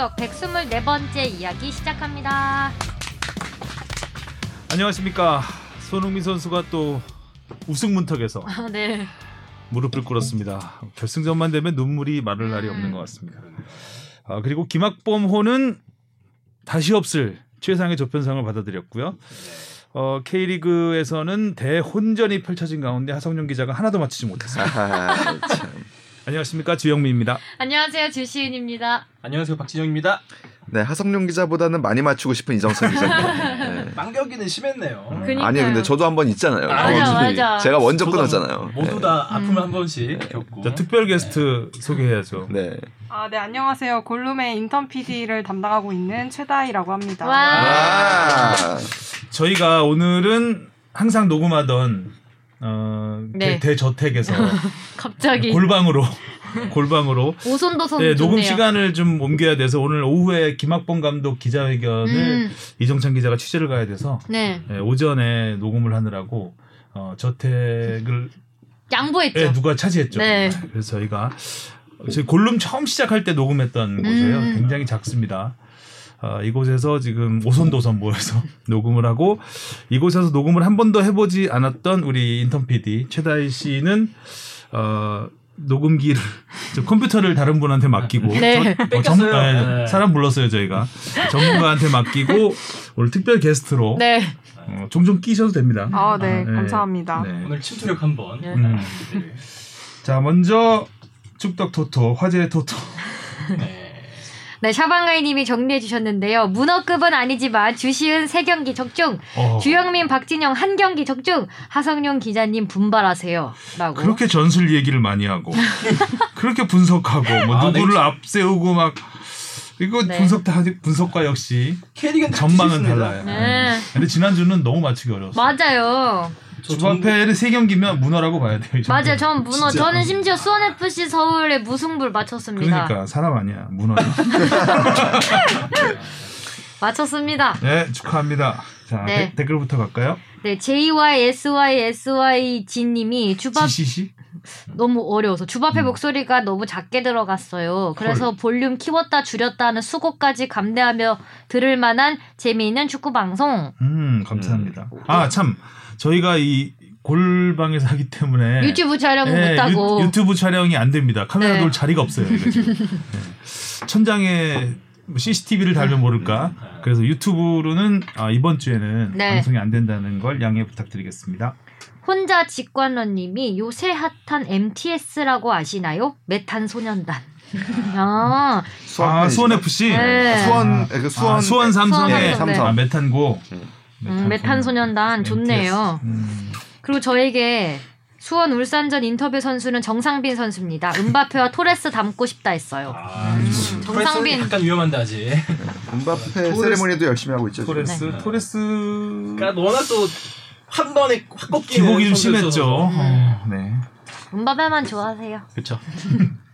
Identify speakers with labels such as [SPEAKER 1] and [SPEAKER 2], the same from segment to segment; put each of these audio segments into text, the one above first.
[SPEAKER 1] 축덕 124번째 이야기 시작합니다.
[SPEAKER 2] 안녕하십니까 손흥민 선수가 또 우승 문턱에서
[SPEAKER 1] 아, 네.
[SPEAKER 2] 무릎을 꿇었습니다. 결승전만 되면 눈물이 마를 날이 없는 것 같습니다. 아, 그리고 김학범호는 다시 없을 최상의 조편상을 받아들였고요. 어, K리그에서는 대혼전이 펼쳐진 가운데 하성룡 기자가 하나도 맞히지 못했습니다.
[SPEAKER 3] 아하, 참.
[SPEAKER 2] 안녕하십니까 주영민입니다.
[SPEAKER 1] 안녕하세요 주시은입니다.
[SPEAKER 4] 안녕하세요 박진영입니다.
[SPEAKER 3] 네 하성룡 기자보다는 많이 맞추고 싶은 이정선 기자입니다. 네.
[SPEAKER 4] 빵격기는 심했네요.
[SPEAKER 1] 그니까요.
[SPEAKER 3] 아니요, 근데 저도 한 번 있잖아요.
[SPEAKER 4] 맞아.
[SPEAKER 1] 맞아.
[SPEAKER 3] 제가 먼저 끊었잖아요.
[SPEAKER 4] 모두 다 아픔을 한 번씩 겪고.
[SPEAKER 2] 자, 특별 게스트 소개해야죠.
[SPEAKER 3] 네.
[SPEAKER 5] 아, 네, 안녕하세요. 골룸의 인턴 PD를 담당하고 있는 최다희라고 합니다.
[SPEAKER 1] 와.
[SPEAKER 3] 아,
[SPEAKER 2] 저희가 오늘은 항상 녹음하던 어,
[SPEAKER 1] 네.
[SPEAKER 2] 대, 대저택에서
[SPEAKER 1] 갑자기
[SPEAKER 2] 골방으로 골방으로
[SPEAKER 1] 오손도손
[SPEAKER 2] 네. 녹음 시간을 좀 옮겨야 돼서 오늘 오후에 김학범 감독 기자회견을
[SPEAKER 1] 음,
[SPEAKER 2] 이정찬 기자가 취재를 가야 돼서
[SPEAKER 1] 네.
[SPEAKER 2] 네, 오전에 녹음을 하느라고 어, 저택을
[SPEAKER 1] 양보했죠.
[SPEAKER 2] 네, 누가 차지했죠.
[SPEAKER 1] 네.
[SPEAKER 2] 그래서 저희가 저희 골룸 처음 시작할 때 녹음했던 곳이에요.
[SPEAKER 1] 음.
[SPEAKER 2] 굉장히 작습니다. 어, 이곳에서 지금 오손도손 모여서 녹음을 하고 이곳에서 녹음을 한 번도 해보지 않았던 우리 인턴 PD 최다희 씨는 어, 녹음기를 저 컴퓨터를 다른 분한테 맡기고
[SPEAKER 1] 네.
[SPEAKER 2] 저- 어,
[SPEAKER 4] 뺏겼어요.
[SPEAKER 2] 네,
[SPEAKER 4] 네.
[SPEAKER 2] 사람 불렀어요 저희가 전문가한테 맡기고 오늘 특별 게스트로
[SPEAKER 1] 네.
[SPEAKER 2] 어, 종종 끼셔도 됩니다.
[SPEAKER 5] 아, 네,
[SPEAKER 2] 네.
[SPEAKER 5] 감사합니다.
[SPEAKER 2] 네.
[SPEAKER 4] 오늘 침투력 한번.
[SPEAKER 1] 네.
[SPEAKER 2] 음. 자 먼저 축덕 토토 화제 토토
[SPEAKER 4] 네.
[SPEAKER 1] 네, 샤방가이님이 정리해 주셨는데요. 문어급은 아니지만 주시은 세 경기 적중,
[SPEAKER 2] 어,
[SPEAKER 1] 주영민, 박진영 한 경기 적중, 하성룡 기자님 분발하세요.라고.
[SPEAKER 2] 그렇게 전술 얘기를 많이 하고 그렇게 분석하고 뭐
[SPEAKER 4] 아,
[SPEAKER 2] 누구를
[SPEAKER 4] 네.
[SPEAKER 2] 앞세우고 막 이거
[SPEAKER 1] 네.
[SPEAKER 2] 분석 다 분석과 역시 전망은
[SPEAKER 4] 다
[SPEAKER 2] 달라요.
[SPEAKER 1] 네.
[SPEAKER 2] 근데 지난주는 너무 맞추기 어려웠어요.
[SPEAKER 1] 맞아요.
[SPEAKER 4] 저
[SPEAKER 2] 주바페를 세 경기면 문어라고 봐야 돼요.
[SPEAKER 1] 맞아요. 전 문어.
[SPEAKER 4] 진짜.
[SPEAKER 1] 저는 심지어 수원 FC 서울의 무승부를 맞췄습니다.
[SPEAKER 2] 그러니까 사람 아니야 문어.
[SPEAKER 1] 맞췄습니다.
[SPEAKER 2] 네 축하합니다. 자
[SPEAKER 1] 네.
[SPEAKER 2] 데- 댓글부터 갈까요?
[SPEAKER 1] 네, JYSYSYG님이 주밥
[SPEAKER 2] GCC
[SPEAKER 1] 너무 어려워서 주바페
[SPEAKER 2] 음.
[SPEAKER 1] 목소리가 너무 작게 들어갔어요. 그래서 볼륨 키웠다 줄였다 하는 수고까지 감내하며 들을 만한 재미있는 축구 방송.
[SPEAKER 2] 음 감사합니다. 아참 저희가 이 골방에서 하기 때문에
[SPEAKER 1] 유튜브 촬영은
[SPEAKER 2] 네,
[SPEAKER 1] 못하고.
[SPEAKER 2] 유, 튜브 촬영이 안 됩니다. 카메라
[SPEAKER 1] 네.
[SPEAKER 2] 놓을 자리가 없어요. 네. 천장에 CCTV를 달면 모를까. 그래서 유튜브로는 아, 이번 주에는
[SPEAKER 1] 네.
[SPEAKER 2] 방송이 안 된다는 걸 양해 부탁드리겠습니다.
[SPEAKER 1] 혼자 직관러님이 요새 핫한 MTS라고 아시나요? 메탄 소년단. 아,
[SPEAKER 3] 수원
[SPEAKER 2] 아 수원 FC.
[SPEAKER 1] 네.
[SPEAKER 3] 수원 그 수원
[SPEAKER 2] 아, 수원 삼성의
[SPEAKER 1] 삼성,
[SPEAKER 2] 아, 메탄고.
[SPEAKER 1] 음, 메탄 소년단 좋네요.
[SPEAKER 2] 음,
[SPEAKER 1] 그리고 저에게 수원 울산전 인터뷰 선수는 정상빈 선수입니다. 은바페와 토레스 닮고 싶다 했어요.
[SPEAKER 4] 아,
[SPEAKER 1] 음,
[SPEAKER 4] 좀
[SPEAKER 1] 정상빈.
[SPEAKER 4] 약간 위험한데 아직.
[SPEAKER 3] 음바페
[SPEAKER 2] 토레스-
[SPEAKER 3] 세레모니도 열심히 하고 있죠.
[SPEAKER 2] 토레스
[SPEAKER 1] 네.
[SPEAKER 2] 토레스
[SPEAKER 4] 그러니까 워낙 또 한 번에 확 꺾이는
[SPEAKER 2] 기복이 좀. 심했죠. 어, 네.
[SPEAKER 1] 음바페만 좋아하세요.
[SPEAKER 4] 그렇죠.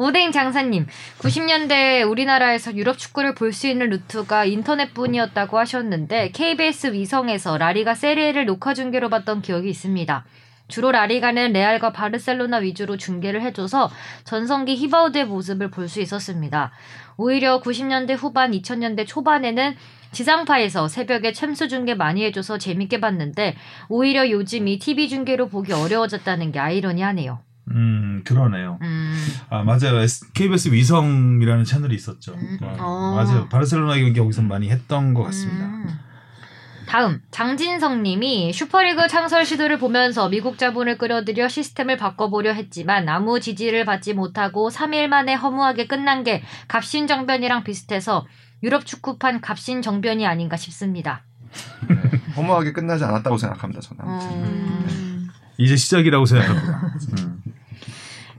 [SPEAKER 1] 오뎅 장사님, 90년대 우리나라에서 유럽 축구를 볼 수 있는 루트가 인터넷뿐이었다고 하셨는데 KBS 위성에서 라리가 세리에를 녹화 중계로 봤던 기억이 있습니다. 주로 라리가는 레알과 바르셀로나 위주로 중계를 해줘서 전성기 히바우드의 모습을 볼 수 있었습니다. 오히려 90년대 후반, 2000년대 초반에는 지상파에서 새벽에 챔스 중계 많이 해줘서 재밌게 봤는데 오히려 요즘 이 TV 중계로 보기 어려워졌다는 게 아이러니하네요.
[SPEAKER 2] 음 그러네요.
[SPEAKER 1] 음.
[SPEAKER 2] 아 맞아요. KBS 위성이라는 채널이 있었죠.
[SPEAKER 1] 음.
[SPEAKER 2] 어,
[SPEAKER 1] 어.
[SPEAKER 2] 맞아요. 바르셀로나 경기 거기서 많이 했던 것 같습니다.
[SPEAKER 1] 음. 다음 장진성 님이 슈퍼리그 창설 시도를 보면서 미국 자본을 끌어들여 시스템을 바꿔보려 했지만 아무 지지를 받지 못하고 3일 만에 허무하게 끝난 게 갑신정변이랑 비슷해서 유럽 축구판 갑신정변이 아닌가 싶습니다.
[SPEAKER 3] 허무하게 끝나지 않았다고 생각합니다. 저는.
[SPEAKER 1] 음.
[SPEAKER 2] 이제 시작이라고 생각합니다. 음.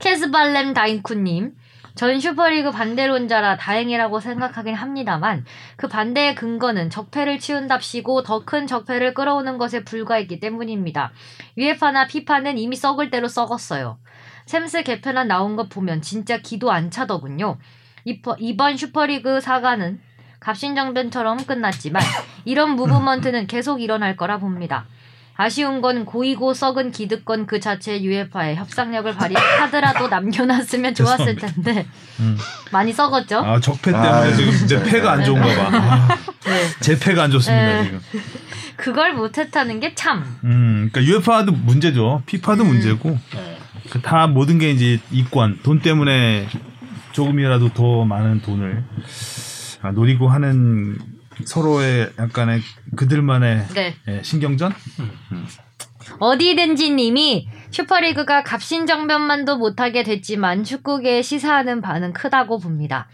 [SPEAKER 1] 캐스발렘 다인쿠님 전 슈퍼리그 반대론자라 다행이라고 생각하긴 합니다만 그 반대의 근거는 적폐를 치운답시고 더 큰 적폐를 끌어오는 것에 불과했기 때문입니다. 유에파나 피파는 이미 썩을 대로 썩었어요. 챔스 개편안 나온 것 보면 진짜 기도 안 차더군요. 이번 슈퍼리그 사과는 갑신정변처럼 끝났지만 이런 무브먼트는 계속 일어날 거라 봅니다. 아쉬운 건 고이고 썩은 기득권 그 자체의 UEFA에 협상력을 발휘한 카드라도 남겨놨으면 좋았을 텐데
[SPEAKER 2] 음.
[SPEAKER 1] 많이 썩었죠.
[SPEAKER 2] 아 적폐 때문에
[SPEAKER 3] 아,
[SPEAKER 2] 지금 내 패가 안 좋은가 봐. 아,
[SPEAKER 1] 네.
[SPEAKER 2] 제 패가 안 좋습니다
[SPEAKER 1] 네.
[SPEAKER 2] 지금.
[SPEAKER 1] 그걸 못했다는 게 참.
[SPEAKER 2] 음, 그러니까 UEFA도 문제죠. 피파도
[SPEAKER 1] 음.
[SPEAKER 2] 문제고 그다 모든 게 이제 이권 돈 때문에 조금이라도 더 많은 돈을 아, 노리고 하는 서로의 약간의 그들만의
[SPEAKER 1] 네.
[SPEAKER 2] 예, 신경전.
[SPEAKER 1] 어디든지 님이 슈퍼리그가 갑신정변만도 못하게 됐지만 축구계에 시사하는 바는 크다고 봅니다.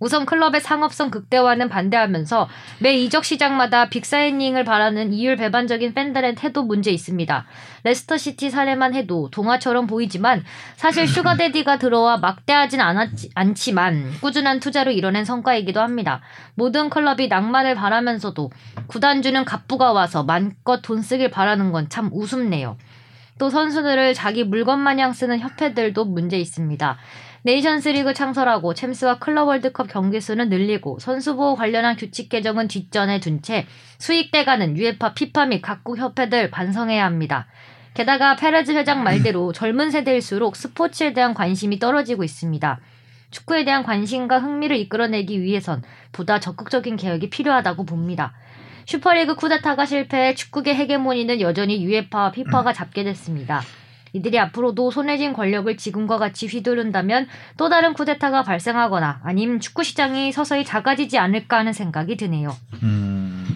[SPEAKER 1] 우선 클럽의 상업성 극대화는 반대하면서 매 이적 시장마다 빅사이닝을 바라는 이율 배반적인 팬들의 태도 문제 있습니다. 레스터시티 사례만 해도 동화처럼 보이지만 사실 sugar daddy가 들어와 막대하진 않았지, 않지만 꾸준한 투자로 이뤄낸 성과이기도 합니다. 모든 클럽이 낭만을 바라면서도 구단주는 갑부가 와서 맘껏 돈 쓰길 바라는 건 참 우습네요. 또 선수들을 자기 물건 마냥 쓰는 협회들도 문제 있습니다. 네이션스리그 창설하고 챔스와 클럽 월드컵 경기 수는 늘리고 선수 보호 관련한 규칙 개정은 뒷전에 둔 채 수익돼가는 유에파, 피파 및 각국 협회들 반성해야 합니다. 게다가 페레즈 회장 말대로 젊은 세대일수록 스포츠에 대한 관심이 떨어지고 있습니다. 축구에 대한 관심과 흥미를 이끌어내기 위해선 보다 적극적인 개혁이 필요하다고 봅니다. 슈퍼리그 쿠데타가 실패해 축구계 헤게모니는 여전히 유에파와 피파가 잡게 됐습니다. 이들이 앞으로도 손해진 권력을 지금과 같이 휘두른다면 또 다른 쿠데타가 발생하거나 아님 축구 시장이 서서히 작아지지 않을까 하는 생각이 드네요.
[SPEAKER 2] 음,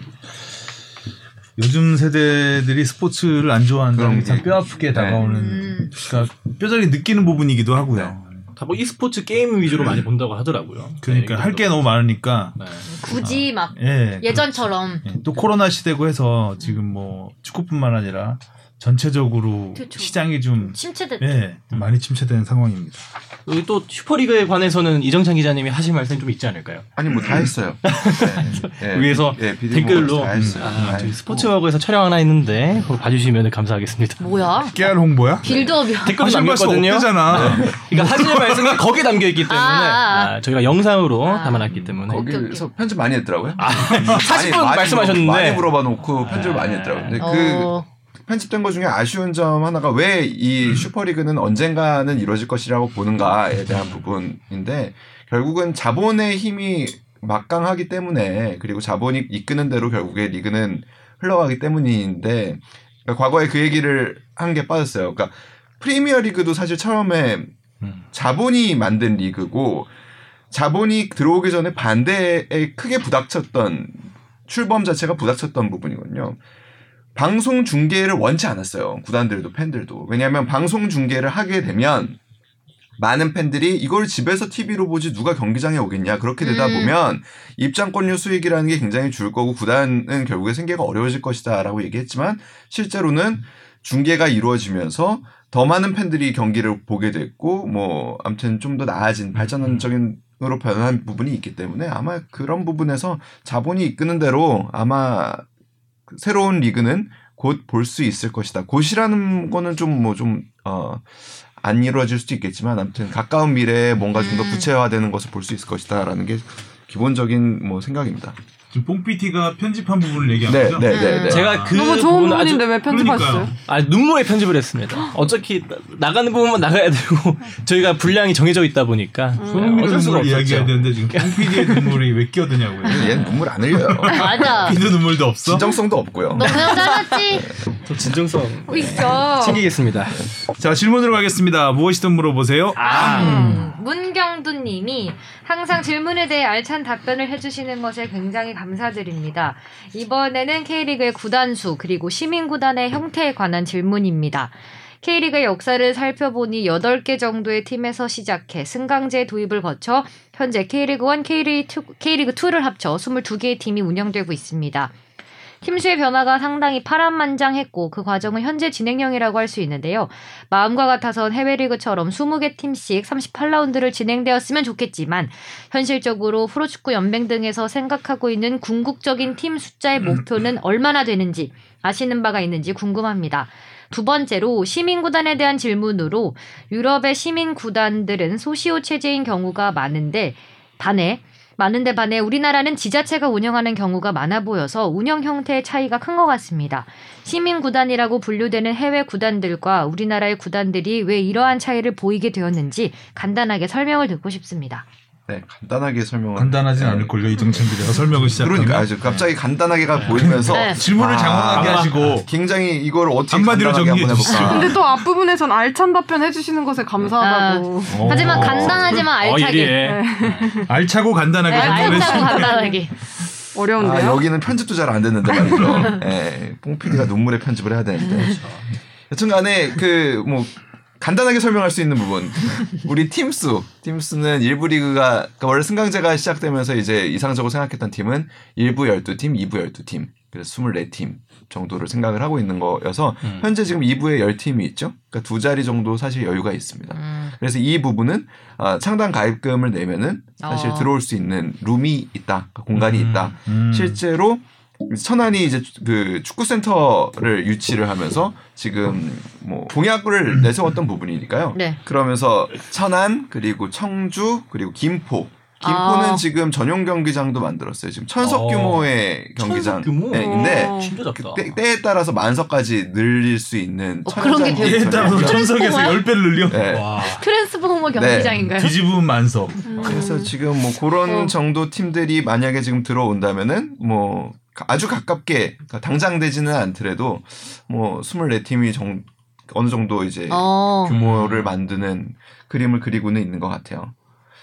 [SPEAKER 2] 요즘 세대들이 스포츠를 안 좋아한다는 게참 뼈아프게
[SPEAKER 3] 네.
[SPEAKER 2] 다가오는
[SPEAKER 1] 음.
[SPEAKER 2] 그러니까 뼈저리 느끼는 부분이기도 하고요.
[SPEAKER 4] 다 뭐 e스포츠 게임 위주로 많이 본다고 하더라고요.
[SPEAKER 2] 그러니까
[SPEAKER 4] 네,
[SPEAKER 2] 할게 너무 많으니까.
[SPEAKER 4] 네.
[SPEAKER 1] 굳이 막
[SPEAKER 2] 예,
[SPEAKER 1] 예전처럼.
[SPEAKER 2] 예, 또 코로나 시대고 해서 지금 뭐 축구뿐만 아니라 전체적으로
[SPEAKER 1] 그쵸.
[SPEAKER 2] 시장이 좀
[SPEAKER 1] 침체됐죠.
[SPEAKER 2] 예, 많이 침체된 상황입니다.
[SPEAKER 4] 여기 또 슈퍼리그에 관해서는 이정찬 기자님이 하실 말씀 좀 있지 않을까요?
[SPEAKER 3] 아니 뭐 다 했어요. 네. 네.
[SPEAKER 4] 위에서
[SPEAKER 3] 예, 비디오
[SPEAKER 4] 댓글로
[SPEAKER 3] 다 했어요.
[SPEAKER 4] 아,
[SPEAKER 3] 다.
[SPEAKER 4] 스포츠워크에서 촬영 하나 있는데 그거 봐주시면 감사하겠습니다.
[SPEAKER 1] 뭐야?
[SPEAKER 2] 깨알 홍보야?
[SPEAKER 1] 빌드업이야.
[SPEAKER 4] 댓글도
[SPEAKER 2] 하실 말씀
[SPEAKER 4] 남겼거든요.
[SPEAKER 2] 없대잖아.
[SPEAKER 4] 그러니까 하실 말씀이 거기에 담겨 있기 때문에
[SPEAKER 1] 아, 아.
[SPEAKER 4] 아, 저희가 영상으로
[SPEAKER 1] 아.
[SPEAKER 4] 담아놨기 때문에
[SPEAKER 3] 거기서 편집 많이 했더라고요.
[SPEAKER 4] 아, 40분
[SPEAKER 3] 많이
[SPEAKER 4] 말씀하셨는데
[SPEAKER 3] 많이 물어봐 놓고 편집을 많이 했더라고요. 근데 그
[SPEAKER 1] 어,
[SPEAKER 3] 편집된 것 중에 아쉬운 점 하나가 왜 이 슈퍼리그는 언젠가는 이루어질 것이라고 보는가에 대한 부분인데 결국은 자본의 힘이 막강하기 때문에 그리고 자본이 이끄는 대로 결국에 리그는 흘러가기 때문인데 그러니까 과거에 그 얘기를 한 게 빠졌어요. 그러니까 프리미어 리그도 사실 처음에
[SPEAKER 4] 음.
[SPEAKER 3] 자본이 만든 리그고 자본이 들어오기 전에 반대에 크게 부닥쳤던 출범 자체가 부닥쳤던 부분이거든요. 방송 중계를 원치 않았어요. 구단들도 팬들도. 왜냐하면 방송 중계를 하게 되면 많은 팬들이 이걸 집에서 TV로 보지 누가 경기장에 오겠냐. 그렇게 되다
[SPEAKER 1] 음.
[SPEAKER 3] 보면 입장권료 수익이라는 게 굉장히 줄 거고 구단은 결국에 생계가 어려워질 것이다라고 얘기했지만 실제로는 중계가 이루어지면서 더 많은 팬들이 경기를 보게 됐고 뭐 아무튼 좀 더 나아진 발전적인 으로 변한 부분이 있기 때문에 아마 그런 부분에서 자본이 이끄는 대로 아마 그 새로운 리그는 곧 볼 수 있을 것이다. 곧이라는 거는 좀 뭐 좀 어 안 이루어질 수도 있겠지만 아무튼 가까운 미래에 뭔가 좀더
[SPEAKER 1] 음.
[SPEAKER 3] 구체화되는 것을 볼 수 있을 것이다라는 게 기본적인 뭐 생각입니다.
[SPEAKER 2] 지금 뽕PT가 편집한 부분을 얘기한
[SPEAKER 3] 네,
[SPEAKER 2] 거죠?
[SPEAKER 3] 네, 네, 네.
[SPEAKER 4] 제가 그
[SPEAKER 5] 너무 좋은
[SPEAKER 4] 부분은 아주
[SPEAKER 5] 부분인데 왜 편집하셨어요?
[SPEAKER 2] 그러니까요.
[SPEAKER 4] 아, 눈물에 편집을 했습니다. 어차피 나- 나가는 부분만 나가야 되고 저희가 분량이 정해져 있다 보니까
[SPEAKER 2] 손흥민의
[SPEAKER 4] 어쩔 수가
[SPEAKER 2] 눈물 이야기해야
[SPEAKER 4] 없었죠.
[SPEAKER 2] 되는데 지금 뽕PD의 눈물이 왜 끼어드냐고요.
[SPEAKER 3] 얘는 눈물 안 흘려요.
[SPEAKER 1] 맞아.
[SPEAKER 2] 피드 눈물도 없어?
[SPEAKER 3] 진정성도 없고요.
[SPEAKER 1] 너 그냥 잘랐지?
[SPEAKER 4] 저 진정성
[SPEAKER 1] 있어.
[SPEAKER 4] 챙기겠습니다.
[SPEAKER 2] 자 질문으로 가겠습니다. 무엇이든 물어보세요.
[SPEAKER 4] 아,
[SPEAKER 1] 음, 문경두님이 항상 질문에 대해 알찬 답변을 해주시는 것에 굉장히 감사드립니다. 이번에는 K리그의 구단수 그리고 시민구단의 형태에 관한 질문입니다. K리그의 역사를 살펴보니 8개 정도의 팀에서 시작해 승강제 도입을 거쳐 현재 K리그 1, K리그2, K리그2를 합쳐 22개의 팀이 운영되고 있습니다. 팀수의 변화가 상당히 파란만장했고 그 과정은 현재 진행형이라고 할 수 있는데요. 마음과 같아선 해외 리그처럼 20개 팀씩 38라운드를 진행되었으면 좋겠지만 현실적으로 프로축구 연맹 등에서 생각하고 있는 궁극적인 팀 숫자의 목표는 얼마나 되는지 아시는 바가 있는지 궁금합니다. 두 번째로 시민구단에 대한 질문으로 유럽의 시민구단들은 소시오 체제인 경우가 많은데 반해 많은데 반해 우리나라는 지자체가 운영하는 경우가 많아 보여서 운영 형태의 차이가 큰 것 같습니다. 시민 구단이라고 분류되는 해외 구단들과 우리나라의 구단들이 왜 이러한 차이를 보이게 되었는지 간단하게 설명을 듣고 싶습니다.
[SPEAKER 3] 네, 간단하게 설명을.
[SPEAKER 2] 간단하진
[SPEAKER 3] 네.
[SPEAKER 2] 않을 걸요 이정찬 기자가 설명을 시작하면
[SPEAKER 3] 그러니까 아주 갑자기 간단하게가 보이면서
[SPEAKER 1] 네.
[SPEAKER 2] 질문을
[SPEAKER 3] 아,
[SPEAKER 2] 장황하게 하시고
[SPEAKER 3] 굉장히 이걸 어떻게
[SPEAKER 2] 한마디로
[SPEAKER 3] 간단하게
[SPEAKER 2] 정리해 주시죠.
[SPEAKER 5] 근데 또 앞부분에선 알찬 답변 해주시는 것에 감사하다고.
[SPEAKER 2] 어.
[SPEAKER 1] 하지만 간단하지만
[SPEAKER 4] 어,
[SPEAKER 1] 알차게.
[SPEAKER 4] 예리해.
[SPEAKER 2] 알차고 간단하게
[SPEAKER 1] 네,
[SPEAKER 2] 설명을
[SPEAKER 1] 알차고 간단하게.
[SPEAKER 5] 어려운데요?
[SPEAKER 3] 아, 여기는 편집도 잘 안 됐는데 말이죠. 예, 뽕 PD가 눈물의 편집을 해야 되는데. 여튼 간에 그 뭐 간단하게 설명할 수 있는 부분. 우리 팀수, 팀수는 일부 리그가 그러니까 원래 승강제가 시작되면서 이제 이상적으로 생각했던 팀은 1부 12팀, 2부 12팀, 그래서 24팀 정도를 생각을 하고 있는 거여서
[SPEAKER 4] 음.
[SPEAKER 3] 현재 지금 2부에 10팀이 있죠. 그러니까 두 자리 정도 사실 여유가 있습니다.
[SPEAKER 1] 음.
[SPEAKER 3] 그래서 이 부분은 아, 창단 가입금을 내면은 사실
[SPEAKER 1] 어.
[SPEAKER 3] 들어올 수 있는 룸이 있다, 공간이 있다.
[SPEAKER 2] 음.
[SPEAKER 3] 실제로 천안이 이제 그 축구센터를 유치를 하면서 지금 뭐 공약을 내세웠던 부분이니까요.
[SPEAKER 1] 네.
[SPEAKER 3] 그러면서 천안 그리고 청주 그리고 김포. 김포는
[SPEAKER 1] 아.
[SPEAKER 3] 지금 전용 경기장도 만들었어요. 지금 천석
[SPEAKER 4] 어.
[SPEAKER 3] 규모의 경기장.
[SPEAKER 4] 천석 규모?
[SPEAKER 3] 네,
[SPEAKER 5] 어.
[SPEAKER 4] 작다.
[SPEAKER 3] 때, 때에 따라서 만석까지 늘릴 수 있는
[SPEAKER 1] 어, 그런 게 되게
[SPEAKER 2] 따라서. 천석에서
[SPEAKER 1] 트랜스포머야?
[SPEAKER 2] 10배를 늘려
[SPEAKER 3] 네.
[SPEAKER 4] 와.
[SPEAKER 1] 트랜스포머 경기장인가요?
[SPEAKER 2] 뒤집으면 만석
[SPEAKER 3] 그래서 지금 뭐 그런
[SPEAKER 1] 어.
[SPEAKER 3] 정도 팀들이 만약에 지금 들어온다면은 뭐 가- 아주 가깝게 그러니까 당장 되지는 않더라도 뭐 24팀이 정, 어느 정도 이제
[SPEAKER 1] 어.
[SPEAKER 3] 규모를 만드는 그림을 그리고는 있는 것 같아요.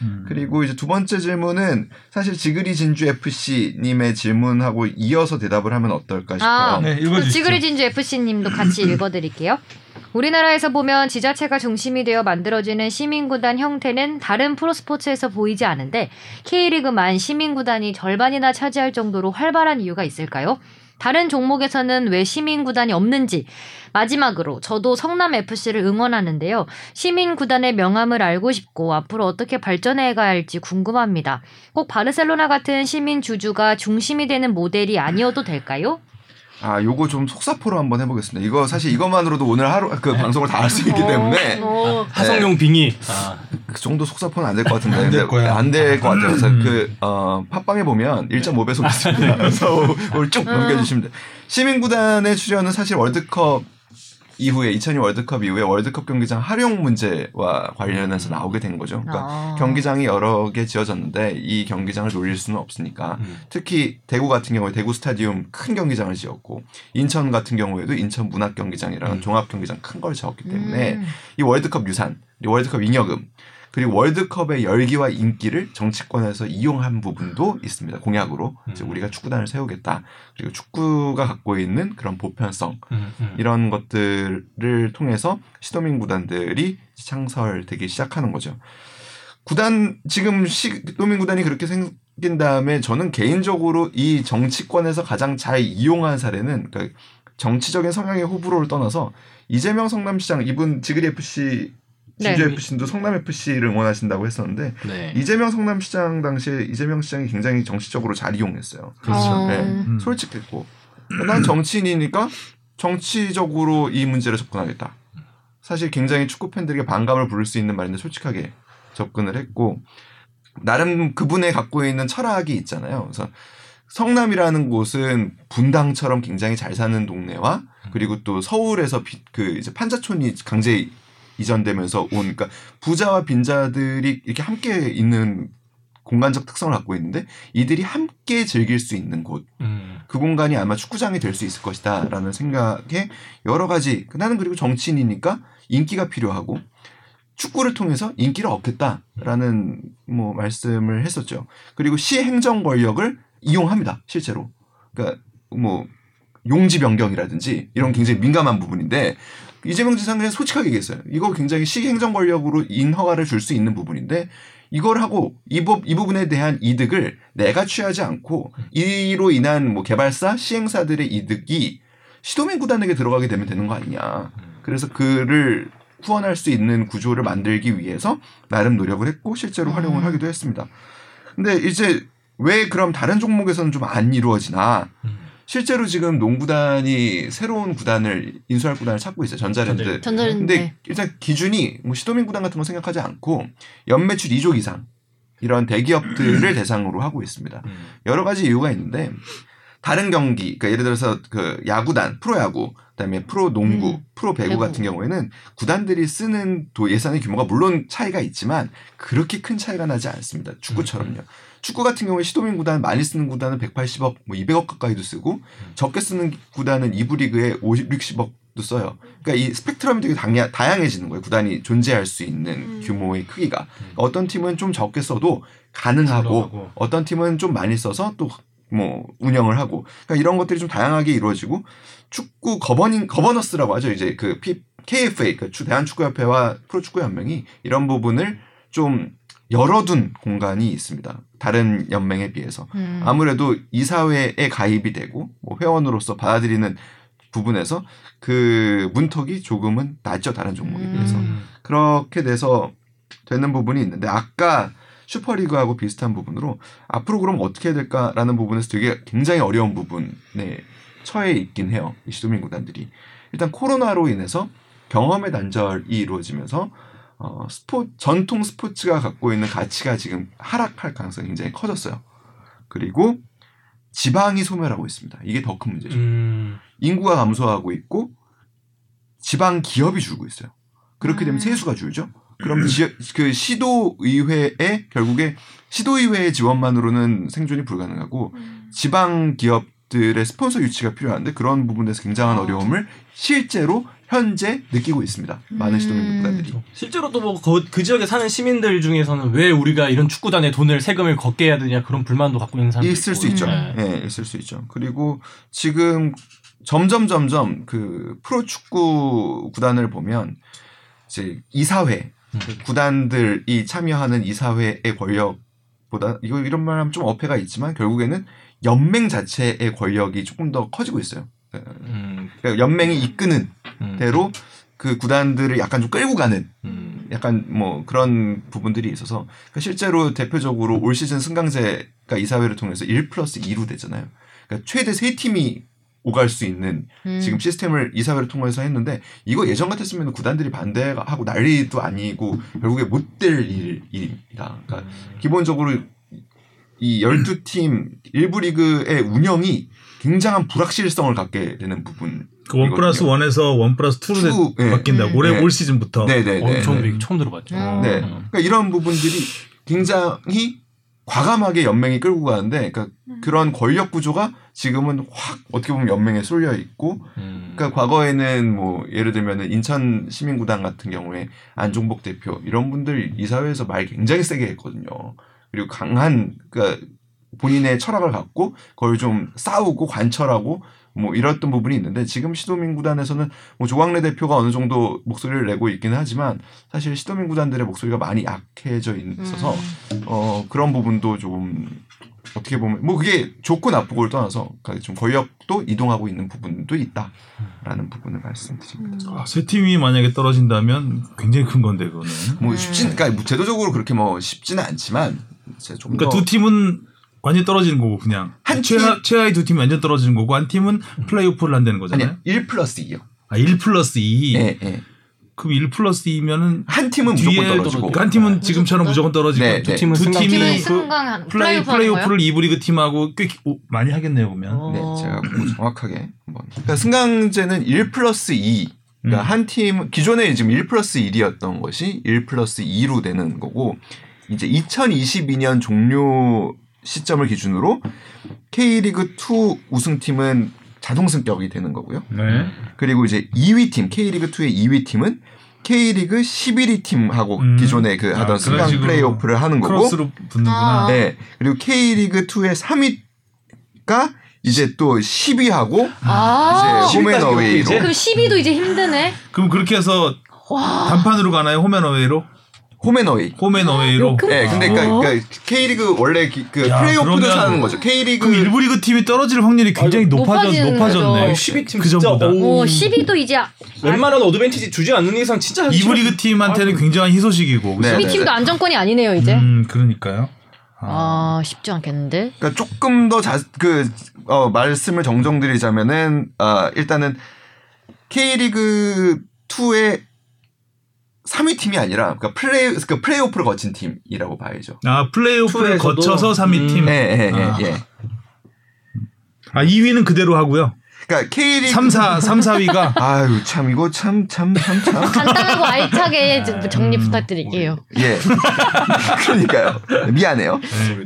[SPEAKER 2] 음.
[SPEAKER 3] 그리고 이제 두 번째 질문은 사실 지그리 진주 FC 님의 질문하고 이어서 대답을 하면 어떨까 싶어요.
[SPEAKER 1] 아,
[SPEAKER 2] 네, 읽어주시죠.
[SPEAKER 1] 지그리 진주 FC님도 같이 읽어 드릴게요. 우리나라에서 보면 지자체가 중심이 되어 만들어지는 시민구단 형태는 다른 프로스포츠에서 보이지 않은데 K리그만 시민구단이 절반이나 차지할 정도로 활발한 이유가 있을까요? 다른 종목에서는 왜 시민 구단이 없는지 마지막으로 저도 성남FC를 응원하는데요. 시민 구단의 명함을 알고 싶고 앞으로 어떻게 발전해 가야 할지 궁금합니다. 꼭 바르셀로나 같은 시민 주주가 중심이 되는 모델이 아니어도 될까요?
[SPEAKER 3] 아, 요거 좀 속사포로 한번 해보겠습니다. 이거 사실 이것만으로도 오늘 하루 그 방송을 다 할 수 있기 때문에
[SPEAKER 1] 어,
[SPEAKER 4] 하성용 빙의. 아,
[SPEAKER 3] 그 정도 속사포는 안 될 것 같은데.
[SPEAKER 2] 안될 거야.
[SPEAKER 3] 안될 것 같아요. 그래서
[SPEAKER 2] 음.
[SPEAKER 3] 그, 어, 팟빵에 보면 1.5배속 있습니다. 그래서 오늘 쭉 넘겨주시면 돼요. 시민구단의 출연은 사실 월드컵 이후에 2002 월드컵 이후에 월드컵 경기장 활용 문제와 관련해서 나오게 된 거죠. 그러니까
[SPEAKER 1] 아.
[SPEAKER 3] 경기장이 여러 개 지어졌는데 이 경기장을 놀릴 수는 없으니까
[SPEAKER 4] 음.
[SPEAKER 3] 특히 대구 같은 경우에 대구 스타디움 큰 경기장을 지었고 인천 같은 경우에도 인천 문학 경기장이라는
[SPEAKER 4] 음.
[SPEAKER 3] 종합 경기장 큰 걸 지었기 때문에
[SPEAKER 1] 음.
[SPEAKER 3] 이 월드컵 유산, 이 월드컵 잉여금, 그리고 월드컵의 열기와 인기를 정치권에서 이용한 부분도 있습니다. 공약으로
[SPEAKER 4] 음.
[SPEAKER 3] 우리가 축구단을 세우겠다. 그리고 축구가 갖고 있는 그런 보편성
[SPEAKER 4] 음, 음.
[SPEAKER 3] 이런 것들을 통해서 시도민 구단들이 창설되기 시작하는 거죠. 구단 지금 시도민 구단이 그렇게 생긴 다음에 저는 개인적으로 이 정치권에서 가장 잘 이용한 사례는 그러니까 정치적인 성향의 호불호를 떠나서 이재명 성남시장 이분 지그리 FC 진주
[SPEAKER 1] 네.
[SPEAKER 3] FC도 성남 FC를 응원하신다고 했었는데
[SPEAKER 4] 네.
[SPEAKER 3] 이재명 성남시장 당시에 이재명 시장이 굉장히 정치적으로 잘 이용했어요.
[SPEAKER 2] 그렇죠.
[SPEAKER 1] 어.
[SPEAKER 3] 네.
[SPEAKER 2] 음.
[SPEAKER 3] 솔직했고 난 정치인이니까 정치적으로 이 문제를 접근하겠다. 사실 굉장히 축구 팬들에게 반감을 부를 수 있는 말인데 솔직하게 접근을 했고 나름 그분의 갖고 있는 철학이 있잖아요. 그래서 성남이라는 곳은 분당처럼 굉장히 잘 사는 동네와 그리고 또 서울에서 비- 그 이제 판자촌이 강제 이전되면서 온 그러니까 부자와 빈자들이 이렇게 함께 있는 공간적 특성을 갖고 있는데 이들이 함께 즐길 수 있는 곳.
[SPEAKER 4] 음.
[SPEAKER 3] 그 공간이 아마 축구장이 될 수 있을 것이다라는 생각에 여러 가지 나는 그리고 정치인이니까 인기가 필요하고 축구를 통해서 인기를 얻겠다라는 뭐 말씀을 했었죠. 그리고 시 행정 권력을 이용합니다. 실제로. 그러니까 뭐 용지 변경이라든지 이런 굉장히 민감한 부분인데 이재명 지사는 그냥 솔직하게 얘기했어요. 이거 굉장히 시 행정 권력으로 인허가를 줄 수 있는 부분인데 이걸 하고 이, 부, 이 부분에 대한 이득을 내가 취하지 않고 이로 인한 뭐 개발사 시행사들의 이득이 시도민 구단에게 들어가게 되면 되는 거 아니냐. 그래서 그를 후원할 수 있는 구조를 만들기 위해서 나름 노력을 했고 실제로 활용을
[SPEAKER 1] 음.
[SPEAKER 3] 하기도 했습니다. 근데 이제 왜 그럼 다른 종목에서는 좀 안 이루어지나?
[SPEAKER 4] 음.
[SPEAKER 3] 실제로 지금 농구단이 새로운 구단을 인수할 구단을 찾고 있어요. 전자랜드.
[SPEAKER 4] 전자랜드.
[SPEAKER 3] 근데 일단 기준이 뭐 시도민 구단 같은 거 생각하지 않고 연매출 2조 이상 이런 대기업들을 대상으로 하고 있습니다.
[SPEAKER 2] 음.
[SPEAKER 3] 여러 가지 이유가 있는데 다른 경기, 그러니까 예를 들어서 그 야구단, 프로야구, 그다음에 프로 농구,
[SPEAKER 1] 음,
[SPEAKER 3] 프로 배구,
[SPEAKER 1] 배구.
[SPEAKER 3] 같은 경우에는 구단들이 쓰는 도 예산의 규모가 물론 차이가 있지만 그렇게 큰 차이가 나지 않습니다. 축구처럼요. 축구 같은 경우에 시도민 구단 많이 쓰는 구단은 180억, 뭐 200억 가까이도 쓰고 적게 쓰는 구단은 2부 리그에 50, 60억도 써요. 그러니까 이 스펙트럼이 되게 당야, 다양해지는 거예요. 구단이 존재할 수 있는
[SPEAKER 5] 음.
[SPEAKER 3] 규모의 크기가. 어떤 팀은 좀 적게 써도
[SPEAKER 4] 가능하고.
[SPEAKER 3] 어떤 팀은 좀 많이 써서 또 뭐 운영을 하고 그러니까 이런 것들이 좀 다양하게 이루어지고 축구 거버닝 거버너스라고 하죠 이제 그 P, KFA 그 추- 대한축구협회와 프로축구연맹이 이런 부분을 좀 열어둔 공간이 있습니다 다른 연맹에 비해서
[SPEAKER 1] 음.
[SPEAKER 3] 아무래도 이사회에 가입이 되고 뭐 회원으로서 받아들이는 부분에서 그 문턱이 조금은 낮죠 다른 종목에
[SPEAKER 1] 음.
[SPEAKER 3] 비해서 그렇게 돼서 되는 부분이 있는데 아까 슈퍼리그하고 비슷한 부분으로 앞으로 그럼 어떻게 해야 될까라는 부분에서 되게 굉장히 어려운 부분에 처해 있긴 해요. 이 시도민 구단들이. 일단 코로나로 인해서 경험의 단절이 이루어지면서 어, 스포 전통 스포츠가 갖고 있는 가치가 지금 하락할 가능성이 굉장히 커졌어요. 그리고 지방이 소멸하고 있습니다. 이게 더 큰 문제죠.
[SPEAKER 4] 음.
[SPEAKER 3] 인구가 감소하고 있고 지방 기업이 줄고 있어요. 그렇게 되면
[SPEAKER 1] 음.
[SPEAKER 3] 세수가 줄죠. 그럼 지, 그 시도 의회에 결국에 시도 의회의 지원만으로는 생존이 불가능하고 지방 기업 들의 스폰서 유치가 필요한데 그런 부분에서 굉장한
[SPEAKER 1] 아.
[SPEAKER 3] 어려움을 실제로 현재 느끼고 있습니다. 많은
[SPEAKER 1] 음.
[SPEAKER 3] 시도민 구단들이.
[SPEAKER 4] 실제로 또뭐그 지역에 사는 시민들 중에서는 왜 우리가 이런 축구단에 돈을 세금을 걷게 해야 되냐 그런 불만도 갖고 있는 사람도
[SPEAKER 3] 있을 수
[SPEAKER 4] 있고.
[SPEAKER 3] 있죠.
[SPEAKER 4] 네.
[SPEAKER 3] 예, 있을 수 있죠. 그리고 지금 점점 점점 그 프로 축구 구단을 보면 이제 이사회
[SPEAKER 4] 음.
[SPEAKER 3] 그 구단들이 참여하는 이사회의 권력보다 이거 이런 말하면 좀 어폐가 있지만 결국에는 연맹 자체의 권력이 조금 더 커지고 있어요. 예,
[SPEAKER 4] 음,
[SPEAKER 3] 그러니까 연맹이 이끄는
[SPEAKER 4] 음,
[SPEAKER 3] 대로 그 구단들을 약간 좀 끌고 가는
[SPEAKER 4] 음.
[SPEAKER 3] 약간 뭐 그런 부분들이 있어서 그러니까 실제로 대표적으로 올 시즌 승강제가 이사회를 통해서 1 플러스 2로 됐잖아요. 그러니까 최대 세 팀이 오갈 수 있는
[SPEAKER 1] 음.
[SPEAKER 3] 지금 시스템을 이사회를 통해서 했는데 이거 예전 같았으면 구단들이 반대하고 난리도 아니고 결국에 못 될 일입니다. 그러니까 기본적으로 이 12팀 일부 리그의 운영이 굉장한 불확실성을 갖게 되는 부분.
[SPEAKER 2] 그 one plus one에서 one plus two로
[SPEAKER 3] two, 예.
[SPEAKER 2] 바뀐다.
[SPEAKER 1] 음.
[SPEAKER 2] 올해
[SPEAKER 3] 네.
[SPEAKER 2] 올 시즌부터.
[SPEAKER 3] 네네네.
[SPEAKER 4] 어, 저는 이거 처음 들어봤죠.
[SPEAKER 1] 음.
[SPEAKER 3] 네.
[SPEAKER 4] 음.
[SPEAKER 3] 그러니까 이런 부분들이 굉장히 과감하게 연맹이 끌고 가는데, 그러니까 그런 권력 구조가 지금은 확 어떻게 보면 연맹에 쏠려 있고,
[SPEAKER 4] 음.
[SPEAKER 3] 그러니까 과거에는 뭐 예를 들면은 인천 시민구단 같은 경우에 안종복 대표 이런 분들 이사회에서 말 굉장히 세게 했거든요. 그리고 강한 그러니까 본인의 철학을 갖고 그걸 좀 싸우고 관철하고 뭐 이랬던 부분이 있는데 지금 시도민 구단에서는 뭐 조광래 대표가 어느 정도 목소리를 내고 있기는 하지만 사실 시도민 구단들의 목소리가 많이 약해져 있어서
[SPEAKER 1] 음.
[SPEAKER 3] 어 그런 부분도 좀 어떻게 보면 뭐 그게 좋고 나쁘고를 떠나서 그러니까 좀 권력도 이동하고 있는 부분도 있다라는 부분을 말씀드립니다.
[SPEAKER 2] 아, 세 팀이 만약에 떨어진다면 굉장히 큰 건데 그거는.
[SPEAKER 3] 뭐
[SPEAKER 1] 음.
[SPEAKER 3] 쉽진 그러니까 뭐 제도적으로 그렇게 뭐 쉽지는 않지만
[SPEAKER 2] 그러니까 더두 팀은 완전히 떨어지는 거고 그냥
[SPEAKER 3] 한
[SPEAKER 2] 최하 최하의 두 팀이 완전 떨어지는 거고 한 팀은 플레이오프를 한다는 거잖아요.
[SPEAKER 3] 아니 1 플러스 2요.
[SPEAKER 2] 아, 1 플러스 2.
[SPEAKER 3] 예, 예.
[SPEAKER 2] 그럼 1 플러스 2면은
[SPEAKER 3] 한 팀은 무조건 떨어지고
[SPEAKER 2] 그러니까 한 팀은 지금처럼 무조건 떨어지고
[SPEAKER 3] 네,
[SPEAKER 2] 두,
[SPEAKER 3] 네.
[SPEAKER 4] 팀은
[SPEAKER 2] 두
[SPEAKER 4] 승강-
[SPEAKER 2] 팀이
[SPEAKER 1] 팀은
[SPEAKER 2] 그
[SPEAKER 1] 승강
[SPEAKER 2] 플레이
[SPEAKER 1] 플레이오프 하는
[SPEAKER 2] 플레이오프를 2부 리그 팀하고 꽤 기- 오, 많이 하겠네요.
[SPEAKER 3] 네,
[SPEAKER 1] 어.
[SPEAKER 3] 제가 뭐 정확하게 한번. 그러니까 승강제는 1 플러스 2. 그러니까
[SPEAKER 2] 음.
[SPEAKER 3] 한팀 기존에 지금 1 플러스 1이었던 것이 1 플러스 2로 되는 거고 이제 2022년 종료 시점을 기준으로 K리그 2 우승팀은 자동 승격이 되는 거고요.
[SPEAKER 2] 네.
[SPEAKER 3] 그리고 이제 2위 팀 K리그 2의 2위 팀은 K리그 11위 팀하고
[SPEAKER 2] 음.
[SPEAKER 3] 기존에 그
[SPEAKER 2] 아,
[SPEAKER 3] 하던
[SPEAKER 2] 그런
[SPEAKER 3] 승강 플레이오프를 하는 거고
[SPEAKER 2] 크로스로 붙는구나.
[SPEAKER 1] 아.
[SPEAKER 3] 네. 그리고 K리그 2의 3위가 이제 또 10위하고
[SPEAKER 1] 아.
[SPEAKER 3] 이제 홈앤어웨이로?
[SPEAKER 1] 그럼 10위도 이제 힘드네.
[SPEAKER 2] 그럼 그렇게 해서
[SPEAKER 1] 와.
[SPEAKER 2] 단판으로 가나요? 홈앤어웨이로?
[SPEAKER 3] 홈앤어웨이.
[SPEAKER 2] 홈앤어웨이로.
[SPEAKER 1] 그-
[SPEAKER 3] 네, 근데 그러니까,
[SPEAKER 1] 어?
[SPEAKER 3] 그러니까 K리그 원래 기- 그
[SPEAKER 2] 야,
[SPEAKER 3] 플레이오프도
[SPEAKER 2] 그러면-
[SPEAKER 3] 사는 거죠. K리그
[SPEAKER 2] 그럼 일부 리그 팀이 떨어질 확률이 굉장히 높아졌 높아졌네.
[SPEAKER 1] 거죠.
[SPEAKER 4] 12팀
[SPEAKER 2] 그 전보다.
[SPEAKER 4] 오.
[SPEAKER 1] 오, 10위도 이제 아,
[SPEAKER 4] 웬만한 어드밴티지 주지 않는 이상 진짜
[SPEAKER 2] 이부. 리그 팀한테는 굉장한 희소식이고.
[SPEAKER 3] 네,
[SPEAKER 1] 10위 팀도 안정권이 아니네요, 이제.
[SPEAKER 2] 음, 그러니까요. 아.
[SPEAKER 1] 아, 쉽지 않겠는데.
[SPEAKER 3] 그러니까 조금 더 자, 그, 어, 말씀을 정정드리자면은, 아, 일단은 K리그 2의 3위 팀이 아니라 그러니까 플레이 그러니까 플레이오프를 거친 팀이라고 봐야죠.
[SPEAKER 2] 아 플레이오프를? 거쳐서 3위 팀.
[SPEAKER 4] 음.
[SPEAKER 3] 예, 예, 예,
[SPEAKER 2] 아.
[SPEAKER 3] 예.
[SPEAKER 2] 아 2위는 그대로 하고요.
[SPEAKER 3] 그러니까 K리그
[SPEAKER 2] 3, 4, 3, 4위가
[SPEAKER 3] 아유 참 이거 참 참 참 참.
[SPEAKER 1] 간단하고 알차게 좀 정리
[SPEAKER 2] 음.
[SPEAKER 1] 부탁드릴게요.
[SPEAKER 3] 예. 그러니까요. 미안해요.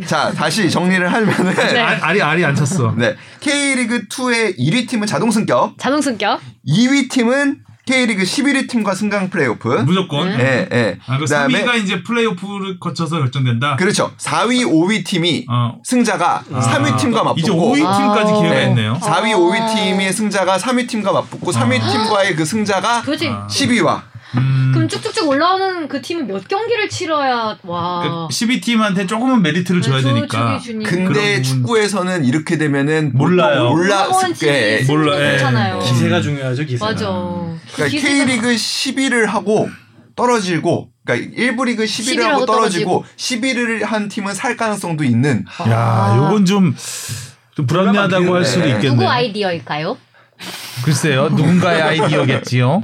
[SPEAKER 3] 자 다시 정리를 하면은
[SPEAKER 1] 네.
[SPEAKER 2] 아, 알이 알이 안 찼어.
[SPEAKER 3] 네 K리그 2의 1위 팀은 자동 승격,
[SPEAKER 1] 자동 승격.
[SPEAKER 3] 2위 팀은 K리그 11위 팀과 승강 플레이오프.
[SPEAKER 2] 무조건.
[SPEAKER 3] 예, 예.
[SPEAKER 2] 아, 그
[SPEAKER 3] 그다음에
[SPEAKER 2] 3위가 이제 플레이오프를 거쳐서 결정된다.
[SPEAKER 3] 그렇죠. 4위, 5위 팀이
[SPEAKER 2] 어.
[SPEAKER 3] 승자가 3위 팀과 맞붙고
[SPEAKER 2] 이제 5위 팀까지
[SPEAKER 1] 아.
[SPEAKER 2] 기회가
[SPEAKER 3] 네.
[SPEAKER 2] 있네요.
[SPEAKER 3] 4위, 5위 팀의 승자가 3위 팀과 맞붙고 3위 팀과의 그 승자가
[SPEAKER 2] 아.
[SPEAKER 3] 10위와
[SPEAKER 2] 음,
[SPEAKER 1] 그럼 쭉쭉쭉 올라오는 그 팀은 몇 경기를 치러야 와.
[SPEAKER 2] 그 12팀한테 조금은 메리트를 줘야
[SPEAKER 1] 저-
[SPEAKER 2] 되니까.
[SPEAKER 1] 저기 주니.
[SPEAKER 3] 근데 축구에서는 이렇게 되면은
[SPEAKER 2] 몰라요.
[SPEAKER 3] 몰라
[SPEAKER 1] 팀이
[SPEAKER 3] 예.
[SPEAKER 2] 몰라, 예.
[SPEAKER 4] 기세가 중요하죠, 기세가.
[SPEAKER 1] 맞아.
[SPEAKER 3] 그러니까
[SPEAKER 1] 기세가-
[SPEAKER 3] K리그 11을 하고 떨어지고 그러니까 1부 리그 11을
[SPEAKER 1] 11을
[SPEAKER 3] 하고
[SPEAKER 1] 하고
[SPEAKER 3] 떨어지고 11을 한 팀은 살 가능성도 있는
[SPEAKER 2] 야, 요건 좀, 좀 불합리하다고 할 수도
[SPEAKER 3] 네.
[SPEAKER 2] 있겠네.
[SPEAKER 1] 누구 아이디어일까요?
[SPEAKER 2] 글쎄요, 누군가의 아이디어겠지요.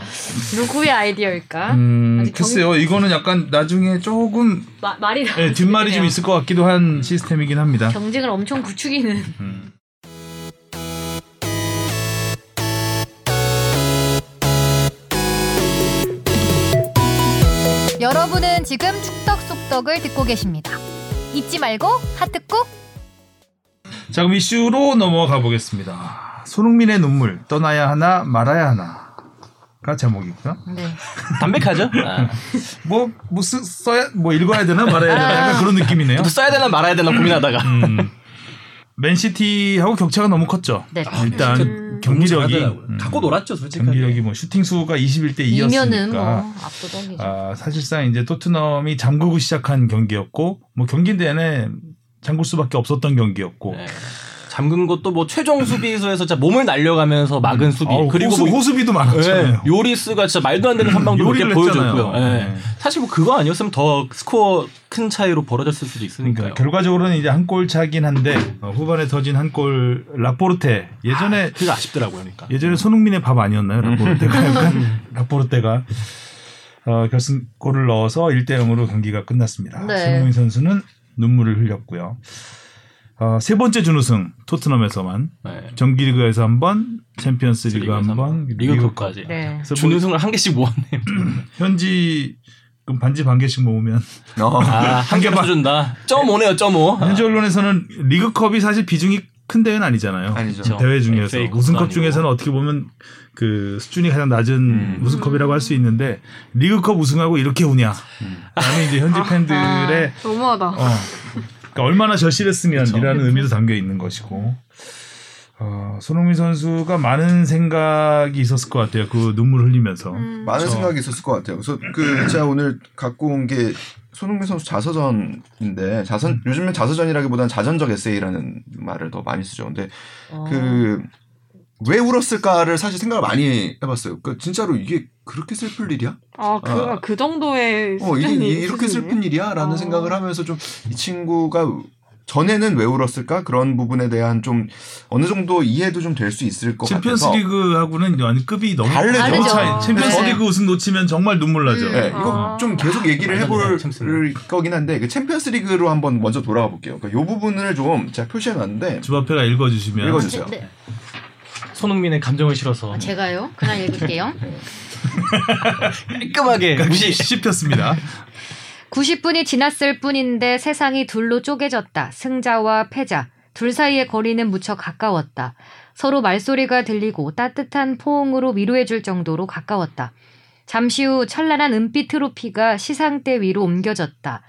[SPEAKER 1] 누구의 아이디어일까?
[SPEAKER 2] 음, 글쎄요, 이거는 약간 나중에 조금
[SPEAKER 1] 마, 말이
[SPEAKER 2] 예, 뒷말이 좀 있을 것 같기도 한 시스템이긴 합니다.
[SPEAKER 1] 경쟁을 엄청 부추기는.
[SPEAKER 2] 음.
[SPEAKER 6] 여러분은 지금 축덕 속덕을 듣고 계십니다. 잊지 말고 하트 꾹.
[SPEAKER 2] 자, 그럼 이슈로 넘어가 보겠습니다. 손흥민의 눈물, 떠나야 하나, 말아야 하나.가 제목이고요.
[SPEAKER 1] 네.
[SPEAKER 4] 담백하죠? 아.
[SPEAKER 2] 뭐, 뭐, 쓰, 써야, 뭐, 읽어야 되나, 말아야 되나, 약간 그런 느낌이네요.
[SPEAKER 4] 또 써야 되나 말아야 되나 고민하다가.
[SPEAKER 2] 음. 맨시티하고 격차가 너무 컸죠.
[SPEAKER 1] 네.
[SPEAKER 2] 일단
[SPEAKER 1] 음.
[SPEAKER 2] 경기력이. 음,
[SPEAKER 4] 갖고 놀았죠, 솔직히.
[SPEAKER 2] 경기력이 뭐 슈팅 수가 21대 2였으니까
[SPEAKER 1] 이면은 뭐 압도적이죠.
[SPEAKER 2] 아, 사실상 이제 토트넘이 잠그고 시작한 경기였고 뭐 경기 내내 잠글 수밖에 없었던 경기였고
[SPEAKER 4] 네. 잠근 것도 뭐 최종 수비수에서 진짜 몸을 날려가면서 막은 수비
[SPEAKER 2] 어우,
[SPEAKER 4] 그리고
[SPEAKER 2] 호수,
[SPEAKER 4] 뭐
[SPEAKER 2] 호수비도
[SPEAKER 4] 네,
[SPEAKER 2] 많았잖아요.
[SPEAKER 4] 요리스가 진짜 말도 안 되는 선방도 몇개 보여줬고요.
[SPEAKER 2] 했잖아요.
[SPEAKER 4] 예.
[SPEAKER 2] 네.
[SPEAKER 4] 사실 뭐 그거 아니었으면 더 스코어 큰 차이로 벌어졌을 수도 있으니까요.
[SPEAKER 2] 그러니까 결과적으로는 이제 한 골 차긴 한데 어, 후반에 터진 한 골 라포르테 예전에
[SPEAKER 4] 그게 아쉽더라고요. 그러니까.
[SPEAKER 2] 예전에 손흥민의 밥 아니었나요? 라포르테가 약간 라포르테가 어, 결승골을 넣어서 1대 0으로 경기가 끝났습니다.
[SPEAKER 1] 네.
[SPEAKER 2] 손흥민 선수는 눈물을 흘렸고요. 어, 세 번째 준우승 토트넘에서만
[SPEAKER 4] 네.
[SPEAKER 2] 정기리그에서 한 번, 챔피언스리그
[SPEAKER 4] 한한
[SPEAKER 2] 번,
[SPEAKER 4] 번, 리그컵까지.
[SPEAKER 1] 네.
[SPEAKER 2] 뭐
[SPEAKER 4] 준우승을 한 개씩 모았네요.
[SPEAKER 2] 현지 그럼 반지 반 개씩 모으면
[SPEAKER 3] 어.
[SPEAKER 4] 아,
[SPEAKER 2] 한개
[SPEAKER 4] 개만
[SPEAKER 2] 반.
[SPEAKER 4] 써준다. 점 5네요, 점 5.
[SPEAKER 2] 현지 언론에서는 리그컵이 사실 비중이 큰 대회는 아니잖아요.
[SPEAKER 3] 아니죠.
[SPEAKER 4] 그렇죠.
[SPEAKER 2] 대회 중에서
[SPEAKER 4] FA 컵도
[SPEAKER 2] 우승컵. 중에서는 어떻게 보면 그 수준이 가장 낮은
[SPEAKER 3] 음.
[SPEAKER 2] 우승컵이라고 할 수 있는데 리그컵 우승하고 이렇게 우냐? 라는 이제 현지 팬들의
[SPEAKER 5] 아, 너무하다.
[SPEAKER 2] 어, 그러니까 얼마나 절실했으면이라는 의미도 담겨 있는 것이고 어, 손흥민 선수가 많은 생각이 있었을 것 같아요. 그 눈물 흘리면서
[SPEAKER 5] 음.
[SPEAKER 3] 많은
[SPEAKER 2] 저-
[SPEAKER 3] 생각이 있었을 것 같아요. 그래서 그 제가 오늘 갖고 온 게 손흥민 선수 자서전인데 자선 요즘엔 자서전이라기보다는 자전적 에세이라는 말을 더 많이 쓰죠. 근데
[SPEAKER 1] 어.
[SPEAKER 3] 그 왜 울었을까를 사실 생각을 많이 해봤어요. 그 진짜로 이게 그렇게 슬플 일이야?
[SPEAKER 5] 아, 그,
[SPEAKER 3] 아.
[SPEAKER 5] 그 정도의
[SPEAKER 3] 어 이게 이렇게? 슬픈 일이야 라는
[SPEAKER 5] 어.
[SPEAKER 3] 생각을 하면서 좀 이 친구가 전에는 왜 울었을까 그런 부분에 대한 좀 어느 정도 이해도 좀 될 수 있을 것 같아서
[SPEAKER 2] 챔피언스리그하고는 급이 너무
[SPEAKER 3] 다르죠.
[SPEAKER 2] 차이. 챔피언스리그
[SPEAKER 1] 네.
[SPEAKER 2] 우승 놓치면 정말 눈물 나죠.
[SPEAKER 1] 음.
[SPEAKER 3] 네, 이거
[SPEAKER 5] 아.
[SPEAKER 3] 좀 계속 얘기를 해볼. 거긴 한데 그 챔피언스리그로 한번 먼저 돌아가 볼게요. 그러니까 이 부분을 좀 제가 표시해놨는데
[SPEAKER 2] 주바페가 읽어주시면
[SPEAKER 3] 읽어주세요.
[SPEAKER 1] 네,
[SPEAKER 4] 손흥민의 감정을 실어서
[SPEAKER 1] 제가요? 그냥 읽을게요.
[SPEAKER 4] 깔끔하게 무시.
[SPEAKER 2] 씹혔습니다.
[SPEAKER 1] 90분이 지났을 뿐인데 세상이 둘로 쪼개졌다. 승자와 패자. 둘 사이의 거리는 무척 가까웠다. 서로 말소리가 들리고 따뜻한 포옹으로 위로해줄 정도로 가까웠다. 잠시 후 찬란한 은빛 트로피가 시상대 위로 옮겨졌다.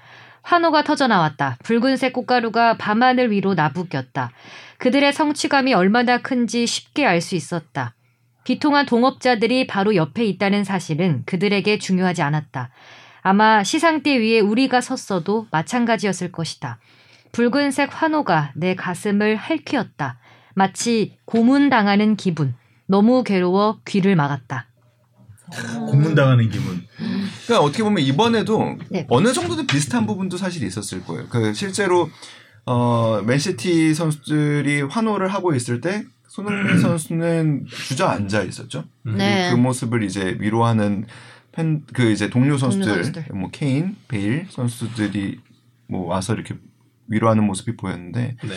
[SPEAKER 1] 환호가 터져나왔다. 붉은색 꽃가루가 밤하늘 위로 나부꼈다. 그들의 성취감이 얼마나 큰지 쉽게 알 수 있었다. 비통한 동업자들이 바로 옆에 있다는 사실은 그들에게 중요하지 않았다. 아마 시상대 위에 우리가 섰어도 마찬가지였을 것이다. 붉은색 환호가 내 가슴을 할퀴었다. 마치 고문당하는 기분. 너무 괴로워 귀를 막았다.
[SPEAKER 2] 고문당하는 기분.
[SPEAKER 3] 그러니까 어떻게 보면 이번에도
[SPEAKER 1] 네.
[SPEAKER 3] 어느 정도는 비슷한 부분도 사실 있었을 거예요. 그 실제로 어 맨시티 선수들이 환호를 하고 있을 때 손흥민 선수는 주저앉아 있었죠.
[SPEAKER 1] 네.
[SPEAKER 3] 그 모습을 이제 위로하는 팬 그 이제 동료 선수들,
[SPEAKER 1] 선수들.
[SPEAKER 3] 뭐 케인, 베일 선수들이 뭐 와서 이렇게 위로하는 모습이 보였는데
[SPEAKER 4] 네.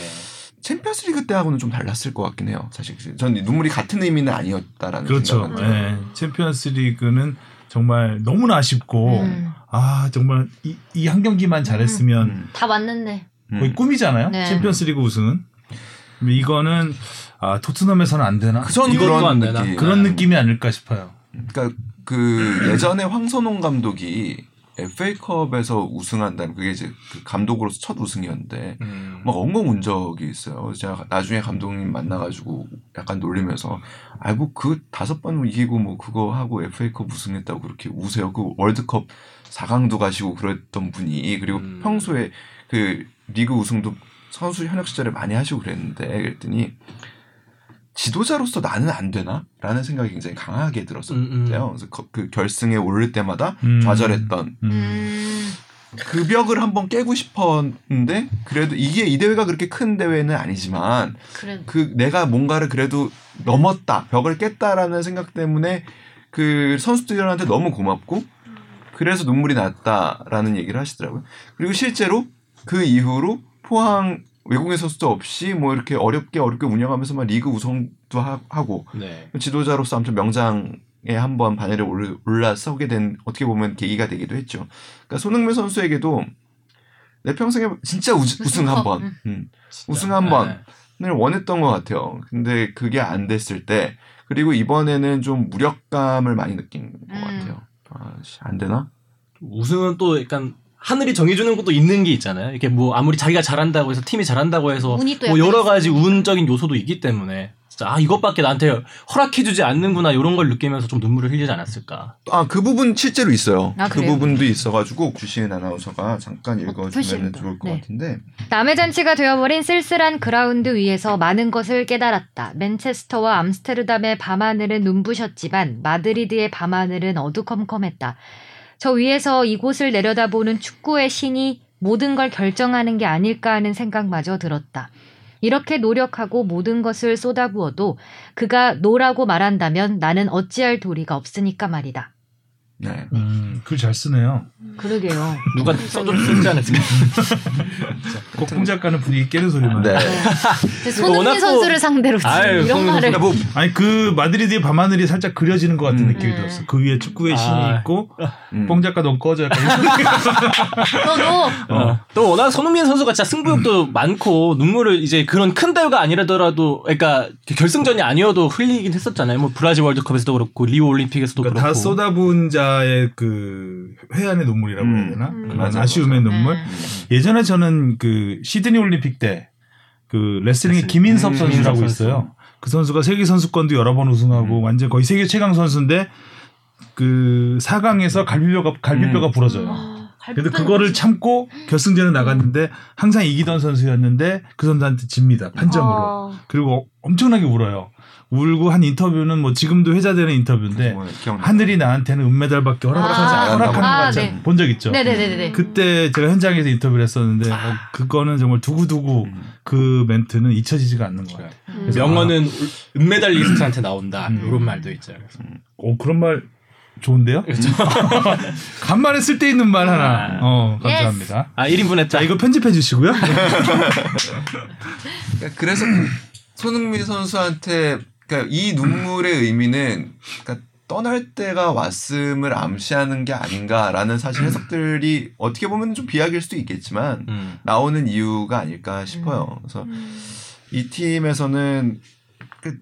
[SPEAKER 3] 챔피언스리그 때하고는 좀 달랐을 것 같긴 해요. 사실 전 눈물이 같은 의미는 아니었다라는
[SPEAKER 2] 그렇죠.
[SPEAKER 3] 생각은.
[SPEAKER 2] 예. 챔피언스리그는 정말 너무나 아쉽고
[SPEAKER 1] 음.
[SPEAKER 2] 아 정말 이 한 경기만 잘했으면
[SPEAKER 3] 음.
[SPEAKER 1] 다 맞는데.
[SPEAKER 3] 음.
[SPEAKER 2] 거의 꿈이잖아요.
[SPEAKER 1] 네.
[SPEAKER 2] 챔피언스리그 우승은. 이거는 아 토트넘에서는 안 되나?
[SPEAKER 3] 전
[SPEAKER 4] 이것도
[SPEAKER 3] 그런
[SPEAKER 4] 안 되나?
[SPEAKER 3] 느낌.
[SPEAKER 2] 그런 느낌이 아닐까 싶어요.
[SPEAKER 3] 그러니까 그 예전에 황선홍 감독이 FA컵에서 우승한다면 그게 이제 그 감독으로서 첫 우승이었는데
[SPEAKER 4] 음.
[SPEAKER 3] 막 엉엉 운 적이 있어요. 제가 나중에 감독님 만나가지고 약간 놀리면서 아이고 그 다섯 번 이기고 뭐 그거 하고 FA컵 우승했다고 그렇게 우세요. 그 월드컵 4강도 가시고 그랬던 분이 그리고
[SPEAKER 4] 음.
[SPEAKER 3] 평소에 그 리그 우승도 선수 현역 시절에 많이 하시고 그랬는데 그랬더니 지도자로서 나는 안 되나? 라는 생각이 굉장히 강하게 들었었대요.
[SPEAKER 4] 음, 음.
[SPEAKER 3] 그래서 거- 그 결승에 오를 때마다
[SPEAKER 2] 음.
[SPEAKER 3] 좌절했던
[SPEAKER 2] 음.
[SPEAKER 1] 음.
[SPEAKER 3] 그 벽을 한번 깨고 싶었는데 그래도 이게 이 대회가 그렇게 큰 대회는 아니지만
[SPEAKER 1] 그래.
[SPEAKER 3] 그 내가 뭔가를 그래도 넘었다 벽을 깼다라는 생각 때문에 그 선수들한테 너무 고맙고 그래서 눈물이 났다라는 얘기를 하시더라고요. 그리고 실제로 그 이후로 포항 외국인 선수도 없이 뭐 이렇게 어렵게 어렵게 운영하면서 막 리그 우승도 하- 하고
[SPEAKER 4] 네.
[SPEAKER 3] 지도자로서 아무튼 명장에 한번 반열에 올- 올라서게 된 어떻게 보면 계기가 되기도 했죠. 그러니까 손흥민 선수에게도 내 평생에 진짜 우, 우승 한 번,
[SPEAKER 1] 음.
[SPEAKER 3] 음. 우승 한 번.
[SPEAKER 4] 네.
[SPEAKER 3] 을 원했던 것 같아요. 근데 그게 안 됐을 때 그리고 이번에는 좀 무력감을 많이 느낀 것
[SPEAKER 1] 음.
[SPEAKER 3] 같아요. 아, 씨, 안 되나?
[SPEAKER 4] 우승은 또 약간 하늘이 정해주는 것도 있는 게 있잖아요. 이렇게 뭐 아무리 자기가 잘한다고 해서 팀이 잘한다고 해서 뭐 여러 가지. 운적인 요소도 있기 때문에 진짜 아 이것밖에 나한테 허락해주지 않는구나 이런 걸 느끼면서 좀 눈물을 흘리지 않았을까.
[SPEAKER 3] 아, 그 부분 실제로 있어요.
[SPEAKER 1] 아,
[SPEAKER 3] 그? 부분도 있어가지고 주시은 아나운서가 잠깐 읽어주면
[SPEAKER 1] 표시입니다.
[SPEAKER 3] 좋을 것
[SPEAKER 1] 네.
[SPEAKER 3] 같은데.
[SPEAKER 1] 남의 잔치가 되어버린 쓸쓸한 그라운드 위에서 많은 것을 깨달았다. 맨체스터와 암스테르담의 밤하늘은 눈부셨지만 마드리드의 밤하늘은 어두컴컴했다. 저 위에서 이곳을 내려다보는 축구의 신이 모든 걸 결정하는 게 아닐까 하는 생각마저 들었다. 이렇게 노력하고 모든 것을 쏟아부어도 그가 노라고 말한다면 나는 어찌할 도리가 없으니까 말이다.
[SPEAKER 3] 네.
[SPEAKER 2] 음, 글잘 쓰네요.
[SPEAKER 1] 그러게요.
[SPEAKER 4] 누가 써도 쓰지 않았을까.
[SPEAKER 2] 곡풍 작가는 분위기 깨는 소리만.
[SPEAKER 3] 네.
[SPEAKER 1] 근데 손흥민 선수를 상대로 지금
[SPEAKER 4] 아유,
[SPEAKER 1] 이런 말을
[SPEAKER 3] 뭐
[SPEAKER 2] 아니 그 마드리드의 밤하늘이 살짝 그려지는 것 같은
[SPEAKER 3] 음.
[SPEAKER 2] 느낌이
[SPEAKER 1] 네.
[SPEAKER 2] 들었어. 그 위에 축구의 신이
[SPEAKER 4] 아.
[SPEAKER 2] 있고
[SPEAKER 3] 음.
[SPEAKER 2] 뽕 작가 넌 꺼져. 약간 이런
[SPEAKER 1] 너도
[SPEAKER 4] 어. 또 워낙 손흥민 선수가 진짜 승부욕도 많고 눈물을 이제 그런 큰 대회가 아니라더라도 그러니까 결승전이 아니어도 흘리긴 했었잖아요. 뭐 브라질 월드컵에서도 그렇고 리오 올림픽에서도
[SPEAKER 2] 그러니까 다
[SPEAKER 4] 그렇고.
[SPEAKER 2] 쏟아부은 자의 그 회한의 눈물이라고 해야 되나?
[SPEAKER 1] 음.
[SPEAKER 2] 그런
[SPEAKER 3] 맞아,
[SPEAKER 2] 아쉬움의
[SPEAKER 1] 맞아.
[SPEAKER 2] 눈물.
[SPEAKER 1] 음.
[SPEAKER 2] 예전에 저는 그 시드니 올림픽 때 그 레슬링의
[SPEAKER 4] 레슬링.
[SPEAKER 2] 김인섭
[SPEAKER 3] 음,
[SPEAKER 2] 선수라고
[SPEAKER 4] 선수.
[SPEAKER 2] 있어요. 그 선수가 세계 선수권도 여러 번 우승하고
[SPEAKER 3] 음.
[SPEAKER 2] 완전 거의 세계 최강 선수인데 그 4강에서 갈비뼈가 갈비뼈가
[SPEAKER 3] 음.
[SPEAKER 2] 부러져요.
[SPEAKER 1] 아,
[SPEAKER 2] 근데 그거를 참고 결승전에 나갔는데 항상 이기던 선수였는데 그 선수한테 집니다 판정으로.
[SPEAKER 1] 아,
[SPEAKER 2] 그리고 엄청나게 울어요. 울고 한 인터뷰는 뭐 지금도 회자되는 인터뷰인데
[SPEAKER 3] 뭐.
[SPEAKER 2] 하늘이 나한테는 은메달밖에 허락하지
[SPEAKER 1] 아,
[SPEAKER 2] 않- 허락하는 것
[SPEAKER 1] 아, 네.
[SPEAKER 2] 본적 있죠.
[SPEAKER 1] 네네네네.
[SPEAKER 2] 그때 제가 현장에서 인터뷰를 했었는데 어, 그거는 정말 두고두고
[SPEAKER 3] 음.
[SPEAKER 2] 그 멘트는 잊혀지지가 않는 것 같아요.
[SPEAKER 1] 음.
[SPEAKER 4] 명언은 은메달리스트한테 나온다.
[SPEAKER 2] 음.
[SPEAKER 4] 이런 말도 있죠. 그래서.
[SPEAKER 2] 오 그런 말 좋은데요?
[SPEAKER 4] 그렇죠.
[SPEAKER 2] 간만에 쓸데있는 말 하나.
[SPEAKER 4] 아.
[SPEAKER 2] 어 감사합니다.
[SPEAKER 4] 아 1인분 했다.
[SPEAKER 2] 자 이거 편집해 주시고요.
[SPEAKER 3] 그러니까 그래서 손흥민 선수한테 그러니까 이 눈물의 의미는 그러니까 떠날 때가 왔음을 암시하는 게 아닌가라는 사실 해석들이 어떻게 보면 좀 비약일 수도 있겠지만
[SPEAKER 4] 음.
[SPEAKER 3] 나오는 이유가 아닐까 싶어요. 그래서 이 팀에서는 그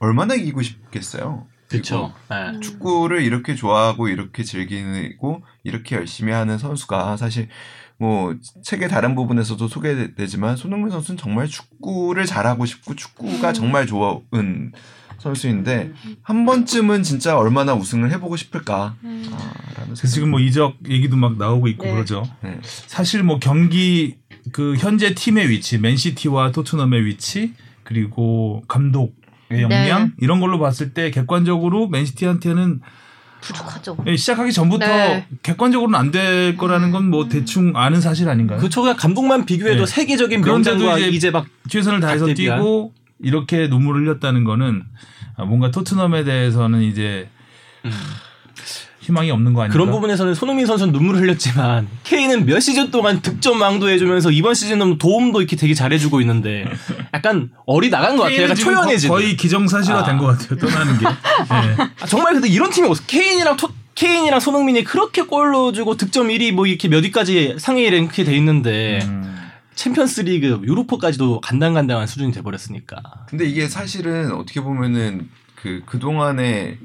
[SPEAKER 3] 얼마나 이기고 싶겠어요.
[SPEAKER 4] 그렇죠.
[SPEAKER 3] 그리고 축구를 이렇게 좋아하고 이렇게 즐기고 이렇게 열심히 하는 선수가 사실 뭐 책의 다른 부분에서도 소개되지만 손흥민 선수는 정말 축구를 잘하고 싶고 축구가 정말 좋은 선수인데 한 번쯤은 진짜 얼마나 우승을 해보고 싶을까
[SPEAKER 1] 음.
[SPEAKER 3] 아, 라는
[SPEAKER 2] 그래서 지금 뭐 이적 얘기도 막 나오고 있고
[SPEAKER 1] 네.
[SPEAKER 2] 그러죠.
[SPEAKER 3] 네.
[SPEAKER 2] 사실 뭐 경기 그 현재 팀의 위치, 맨시티와 토트넘의 위치 그리고 감독의 역량 이런 걸로 봤을 때 객관적으로 맨시티한테는
[SPEAKER 1] 부족하죠.
[SPEAKER 2] 예, 시작하기 전부터
[SPEAKER 1] 네.
[SPEAKER 2] 객관적으로는 안 될 거라는 건 뭐 대충 아는 사실 아닌가요?
[SPEAKER 4] 그쵸. 그냥 감독만 비교해도
[SPEAKER 2] 네.
[SPEAKER 4] 세계적인 명장과
[SPEAKER 2] 이제
[SPEAKER 4] 이제 막
[SPEAKER 2] 최선을 다해서. 뛰고 이렇게 눈물을 흘렸다는 거는 아, 뭔가 토트넘에 대해서는 이제 희망이 없는 거 아닌가?
[SPEAKER 4] 그런 부분에서는 손흥민 선수는 눈물을 흘렸지만 케인은 몇 시즌 동안 득점 왕도해주면서 이번 시즌은 도움도 이렇게 되게 잘해주고 있는데 약간 어리 나간 것 같아요. 약간.
[SPEAKER 2] 거- 거의 기정사실화된
[SPEAKER 4] 아.
[SPEAKER 2] 것 같아요. 떠나는 게. 네.
[SPEAKER 4] 아, 정말 근데 이런 팀이 없어. 케인이랑 토, 케인이랑 손흥민이 그렇게 골 넣어주고 득점 1위 뭐 이렇게 몇 위까지 상위 랭크에 돼 있는데
[SPEAKER 2] 음.
[SPEAKER 4] 챔피언스리그 유로포까지도 간당간당한 수준이 돼버렸으니까.
[SPEAKER 3] 근데 이게 사실은 어떻게 보면은 그 그동안에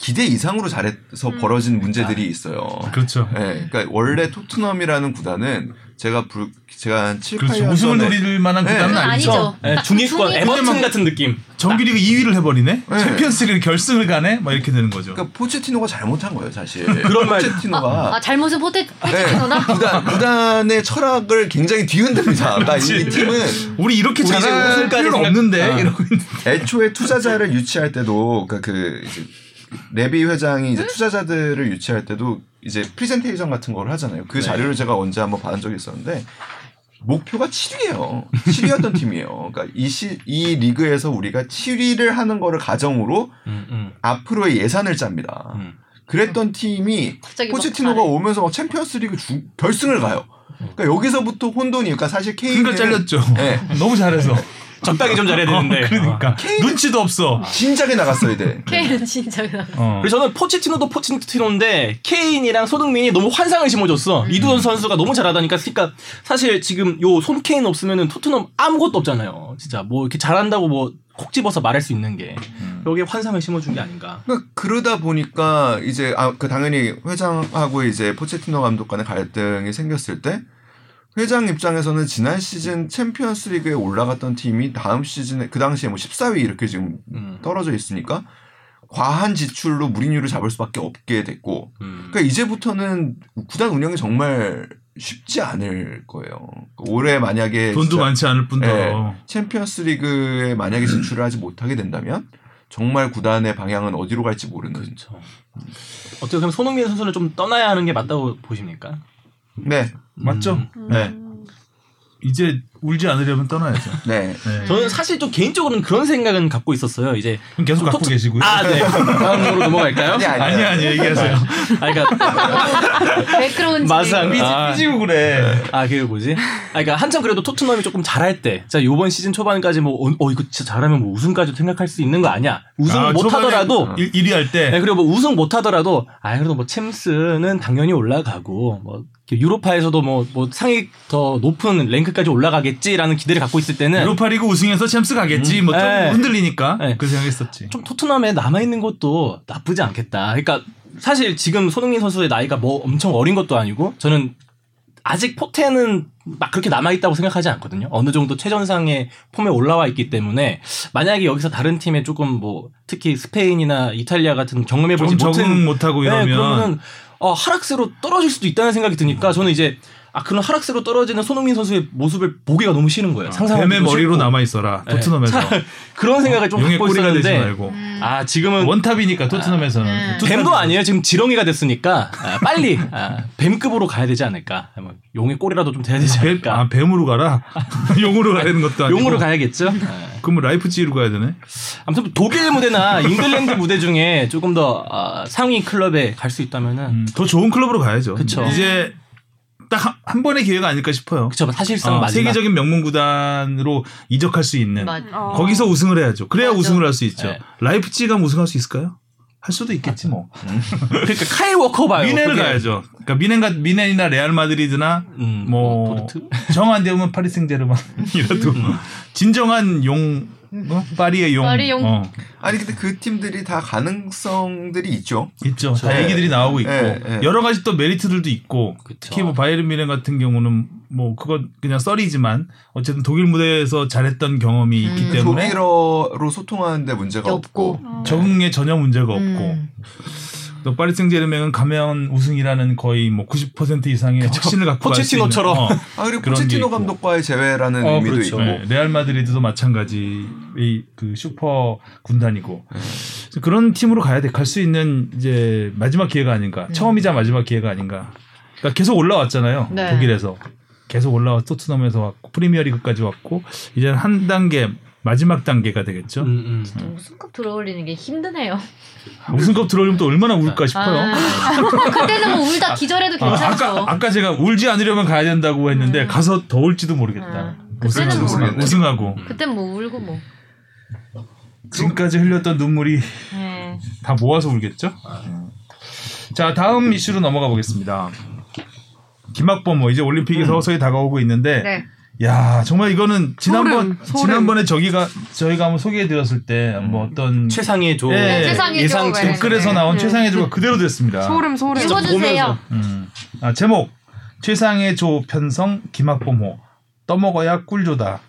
[SPEAKER 3] 기대 이상으로 잘해서 벌어진 문제들이 있어요.
[SPEAKER 2] 그렇죠.
[SPEAKER 3] 예, 그러니까 원래 토트넘이라는 구단은 제가 불, 제가 한 7,
[SPEAKER 2] 그렇죠.
[SPEAKER 3] 8년
[SPEAKER 2] 우승을
[SPEAKER 3] 전에
[SPEAKER 2] 노릴 만한
[SPEAKER 3] 네.
[SPEAKER 2] 구단은 아니죠.
[SPEAKER 1] 아니죠.
[SPEAKER 4] 예,
[SPEAKER 1] 딱
[SPEAKER 4] 중위권
[SPEAKER 1] 중위-
[SPEAKER 4] 에버튼 같은 느낌.
[SPEAKER 2] 정규리그 2위를 해버리네.
[SPEAKER 3] 네.
[SPEAKER 2] 챔피언스리그 결승을 가네. 막 이렇게 되는 거죠.
[SPEAKER 3] 그러니까 포체티노가 잘못한 거예요, 사실.
[SPEAKER 4] 그런 말-
[SPEAKER 3] 포체티노가
[SPEAKER 1] 아 잘못은 포체
[SPEAKER 3] 네,
[SPEAKER 1] 포체티노나
[SPEAKER 3] 구단, 구단의 철학을 굉장히 뒤흔듭니다. 그러니까 이, 이 팀은
[SPEAKER 2] 우리 이렇게 잘할 필요 없는데
[SPEAKER 4] 아.
[SPEAKER 2] 이러고 있는.
[SPEAKER 3] 애초에 투자자를 유치할 때도 그러니까 그 이제 레비 회장이 이제 투자자들을 유치할 때도 이제 프리젠테이션 같은 걸 하잖아요. 그
[SPEAKER 4] 네.
[SPEAKER 3] 자료를 제가 언제 한번 받은 적이 있었는데 목표가 7위예요. 7위였던 팀이에요. 그러니까 이, 시, 이 리그에서 우리가 7위를 하는 거를 가정으로
[SPEAKER 4] 음, 음,
[SPEAKER 3] 앞으로의 예산을 짭니다.
[SPEAKER 4] 음.
[SPEAKER 3] 그랬던 팀이 포체티노가. 오면서 막 챔피언스리그 중- 결승을 가요. 그러니까 여기서부터 혼돈이. 그러니까 사실 케인은
[SPEAKER 2] 그러니까 잘렸죠.
[SPEAKER 3] 네.
[SPEAKER 2] 너무 잘해서.
[SPEAKER 4] 적당히 좀 잘해야 되는데.
[SPEAKER 2] 어, 그러니까
[SPEAKER 3] 케인은-
[SPEAKER 2] 눈치도 없어.
[SPEAKER 3] 진작에 나갔어야 돼.
[SPEAKER 1] 케인은 진짜 그냥
[SPEAKER 2] 어.
[SPEAKER 4] 그래서 저는 포체티노도 포체티노인데 케인이랑 손흥민이 너무 환상을 심어줬어. 이두원 선수가 너무 잘하다니까. 그러니까 사실 지금 요 손 케인 없으면은 토트넘 아무것도 없잖아요. 진짜 뭐 이렇게 잘한다고 뭐 콕 집어서 말할 수 있는 게 여기에 환상을 심어준 게 아닌가.
[SPEAKER 3] 그러니까 그러다 보니까 이제 아 그 당연히 회장하고 이제 포체티노 감독 간의 갈등이 생겼을 때 회장 입장에서는 지난 시즌 챔피언스 리그에 올라갔던 팀이 다음 시즌에 그 당시에 뭐 14위 이렇게 지금
[SPEAKER 4] 음.
[SPEAKER 3] 떨어져 있으니까 과한 지출로 무리뉴를 잡을 수밖에 없게 됐고
[SPEAKER 4] 음.
[SPEAKER 3] 그러니까 이제부터는 구단 운영이 정말 쉽지 않을 거예요. 올해 만약에
[SPEAKER 2] 돈도 많지 않을 뿐더러.
[SPEAKER 3] 네. 챔피언스 리그에 만약에 진출을 하지 못하게 된다면 정말 구단의 방향은 어디로 갈지 모르는.
[SPEAKER 4] 그렇죠. 어떻게 보면 손흥민 선수는 좀 떠나야 하는 게 맞다고 보십니까?
[SPEAKER 3] 네,
[SPEAKER 2] 맞죠?
[SPEAKER 4] 음.
[SPEAKER 3] 네,
[SPEAKER 2] 이제 울지 않으려면 떠나야죠.
[SPEAKER 3] 네.
[SPEAKER 2] 네.
[SPEAKER 4] 저는 사실 좀 개인적으로는 그런 생각은 갖고 있었어요. 이제
[SPEAKER 2] 그럼 계속 갖고
[SPEAKER 4] 토트-
[SPEAKER 2] 계시고요.
[SPEAKER 4] 아, 네. 다음으로 넘어갈까요?
[SPEAKER 3] 아니 아니
[SPEAKER 2] 아니 아니 얘기하세요.
[SPEAKER 4] 아, 그러니까
[SPEAKER 1] 매끄러운
[SPEAKER 4] 마상. 아,
[SPEAKER 2] 삐지고 그래.
[SPEAKER 4] 아, 그게 뭐지? 아, 그러니까 한참 그래도 토트넘이 조금 잘할 때, 자, 요번 시즌 초반까지 뭐, 어, 어, 이거 진짜 잘하면 뭐 우승까지 생각할 수 있는 거 아니야? 우승
[SPEAKER 2] 아,
[SPEAKER 4] 못
[SPEAKER 2] 초반에
[SPEAKER 4] 하더라도,
[SPEAKER 2] 1, 1위 할 때.
[SPEAKER 4] 네, 그리고 뭐 우승 못 하더라도, 아, 그래도 뭐 챔스는 당연히 올라가고, 뭐, 유로파에서도 뭐, 뭐 상위 더 높은 랭크까지 올라가 겠지라는 기대를 갖고 있을 때는
[SPEAKER 2] 유로파리그 우승해서 챔스 가겠지.
[SPEAKER 4] 음.
[SPEAKER 2] 뭐좀
[SPEAKER 4] 네.
[SPEAKER 2] 흔들리니까
[SPEAKER 4] 네.
[SPEAKER 2] 그 생각했었지.
[SPEAKER 4] 좀 토트넘에 남아 있는 것도 나쁘지 않겠다. 그러니까 사실 지금 손흥민 선수의 나이가 뭐 엄청 어린 것도 아니고 저는 아직 포텐은 막 그렇게 남아있다고 생각하지 않거든요. 어느 정도 최전상의 폼에 올라와 있기 때문에 만약에 여기서 다른 팀에 조금 뭐 특히 스페인이나 이탈리아 같은 경험해보지 못한
[SPEAKER 2] 못하고
[SPEAKER 4] 네,
[SPEAKER 2] 이러면
[SPEAKER 4] 그러면은 어, 하락세로 떨어질 수도 있다는 생각이 드니까 저는 이제 아 그런 하락세로 떨어지는 손흥민 선수의 모습을 보기가 너무 싫은 거예요. 상상하기도
[SPEAKER 2] 뱀의 머리로. 남아 있어라.
[SPEAKER 4] 네.
[SPEAKER 2] 토트넘에서
[SPEAKER 4] 차- 그런 생각을 좀
[SPEAKER 2] 용의
[SPEAKER 4] 갖고
[SPEAKER 2] 꼬리가 되지
[SPEAKER 4] 있었는데
[SPEAKER 2] 말고
[SPEAKER 4] 아 지금은
[SPEAKER 2] 원탑이니까 토트넘에서는
[SPEAKER 1] 음.
[SPEAKER 2] 투탑-
[SPEAKER 4] 뱀도 아니에요. 지금 지렁이가 됐으니까 아, 빨리 아, 뱀급으로 가야 되지 않을까. 뭐, 용의 꼬리라도 좀 돼야 되지
[SPEAKER 2] 뱀,
[SPEAKER 4] 않을까.
[SPEAKER 2] 아 뱀으로 가라. 용으로 가야 되는 것도 아니고.
[SPEAKER 4] 용으로 가야겠죠. 아,
[SPEAKER 2] 그럼 라이프치히로 가야 되네.
[SPEAKER 4] 아무튼 독일 무대나 잉글랜드 무대 중에 조금 더 아, 상위 클럽에 갈 수 있다면은
[SPEAKER 2] 음, 더 좋은 클럽으로 가야죠.
[SPEAKER 4] 그쵸.
[SPEAKER 2] 이제 딱 한 번의 기회가 아닐까 싶어요.
[SPEAKER 4] 그쵸 사실상
[SPEAKER 2] 어,
[SPEAKER 4] 마지막
[SPEAKER 2] 세계적인 명문 구단으로 이적할 수 있는
[SPEAKER 1] 맞-
[SPEAKER 5] 어.
[SPEAKER 2] 거기서 우승을 해야죠. 그래야
[SPEAKER 1] 맞아.
[SPEAKER 2] 우승을 할 수 있죠.
[SPEAKER 4] 네.
[SPEAKER 2] 라이프치히가 우승할 수 있을까요? 할 수도 있겠지 뭐.
[SPEAKER 4] 그러니까 카일 워커 봐요.
[SPEAKER 2] 뮌헨을
[SPEAKER 4] 그게.
[SPEAKER 2] 가야죠. 그러니까 뮌헨과 뮌헨이나 레알 마드리드나
[SPEAKER 4] 음,
[SPEAKER 2] 뭐
[SPEAKER 4] 도르트?
[SPEAKER 2] 정 안 되면 파리 생제르맹이라도 진정한 용 어? 파리의 용.
[SPEAKER 1] 파리 용.
[SPEAKER 2] 어,
[SPEAKER 3] 아니 근데 그 팀들이 다 가능성들이 있죠.
[SPEAKER 2] 있죠. 다
[SPEAKER 3] 네.
[SPEAKER 2] 얘기들이 나오고 있고
[SPEAKER 3] 네, 네.
[SPEAKER 2] 여러 가지 또 메리트들도 있고
[SPEAKER 4] 그쵸.
[SPEAKER 2] 특히 뭐 바이에른 뮌헨 같은 경우는 뭐 그건 그냥 썰이지만 어쨌든 독일 무대에서 잘했던 경험이 있기
[SPEAKER 1] 음.
[SPEAKER 2] 때문에
[SPEAKER 3] 독일어로 소통하는데 문제가
[SPEAKER 1] 없고.
[SPEAKER 3] 없고.
[SPEAKER 2] 적응에 전혀 문제가 없고
[SPEAKER 1] 음.
[SPEAKER 2] 또 파리 생제르맹은 가면 우승이라는 거의 뭐 90% 이상의 확신을 갖고
[SPEAKER 4] 포체티노처럼.
[SPEAKER 2] 어,
[SPEAKER 3] 아 그리고 포체티노. 감독과의 재회라는
[SPEAKER 4] 어,
[SPEAKER 3] 의미도
[SPEAKER 4] 그렇죠.
[SPEAKER 3] 있고.
[SPEAKER 2] 네, 레알 마드리드도 마찬가지 이그 슈퍼 군단이고 그래서 그런 팀으로 가야 돼 갈 수 있는 이제 마지막 기회가 아닌가
[SPEAKER 1] 음.
[SPEAKER 2] 처음이자 마지막 기회가 아닌가 그러니까 계속 올라왔잖아요
[SPEAKER 1] 네.
[SPEAKER 2] 독일에서 계속 올라와 토트넘에서 왔고 프리미어리그까지 왔고 이제 한 단계 마지막 단계가 되겠죠.
[SPEAKER 4] 음, 음.
[SPEAKER 1] 우승컵 들어올리는 게 힘드네요.
[SPEAKER 2] 우승컵 들어오면 또 얼마나 울까 싶어요.
[SPEAKER 1] 아, 그때는 뭐 울다 기절해도
[SPEAKER 2] 아,
[SPEAKER 1] 괜찮죠.
[SPEAKER 2] 아 까 아까 제가 울지 않으려면 가야 된다고 했는데
[SPEAKER 1] 음.
[SPEAKER 2] 가서 더 울지도 모르겠다.
[SPEAKER 1] 아,
[SPEAKER 2] 우승,
[SPEAKER 1] 그때는
[SPEAKER 2] 우승,
[SPEAKER 3] 모르겠네.
[SPEAKER 2] 우승하고
[SPEAKER 1] 그땐 뭐 울고 뭐.
[SPEAKER 2] 지금까지 흘렸던 눈물이
[SPEAKER 1] 네.
[SPEAKER 2] 다 모아서 울겠죠. 자 다음 이슈로 넘어가 보겠습니다. 김학범 뭐 이제 올림픽이 서서히 다가오고 있는데
[SPEAKER 1] 네.
[SPEAKER 2] 야 정말 이거는 지난번
[SPEAKER 5] 소름, 소름.
[SPEAKER 2] 지난번에 저기가 저희가 한번 소개해 드렸을 때 뭐 어떤
[SPEAKER 4] 최상의 조
[SPEAKER 2] 예,
[SPEAKER 1] 최상의
[SPEAKER 4] 예상
[SPEAKER 1] 조가
[SPEAKER 2] 댓글에서 나온
[SPEAKER 5] 네.
[SPEAKER 2] 최상의 조가 그대로 됐습니다.
[SPEAKER 5] 소름 소름.
[SPEAKER 1] 읽어주세요.
[SPEAKER 2] 음. 아, 제목 최상의 조 편성 김학범호 떠먹어야 꿀조다.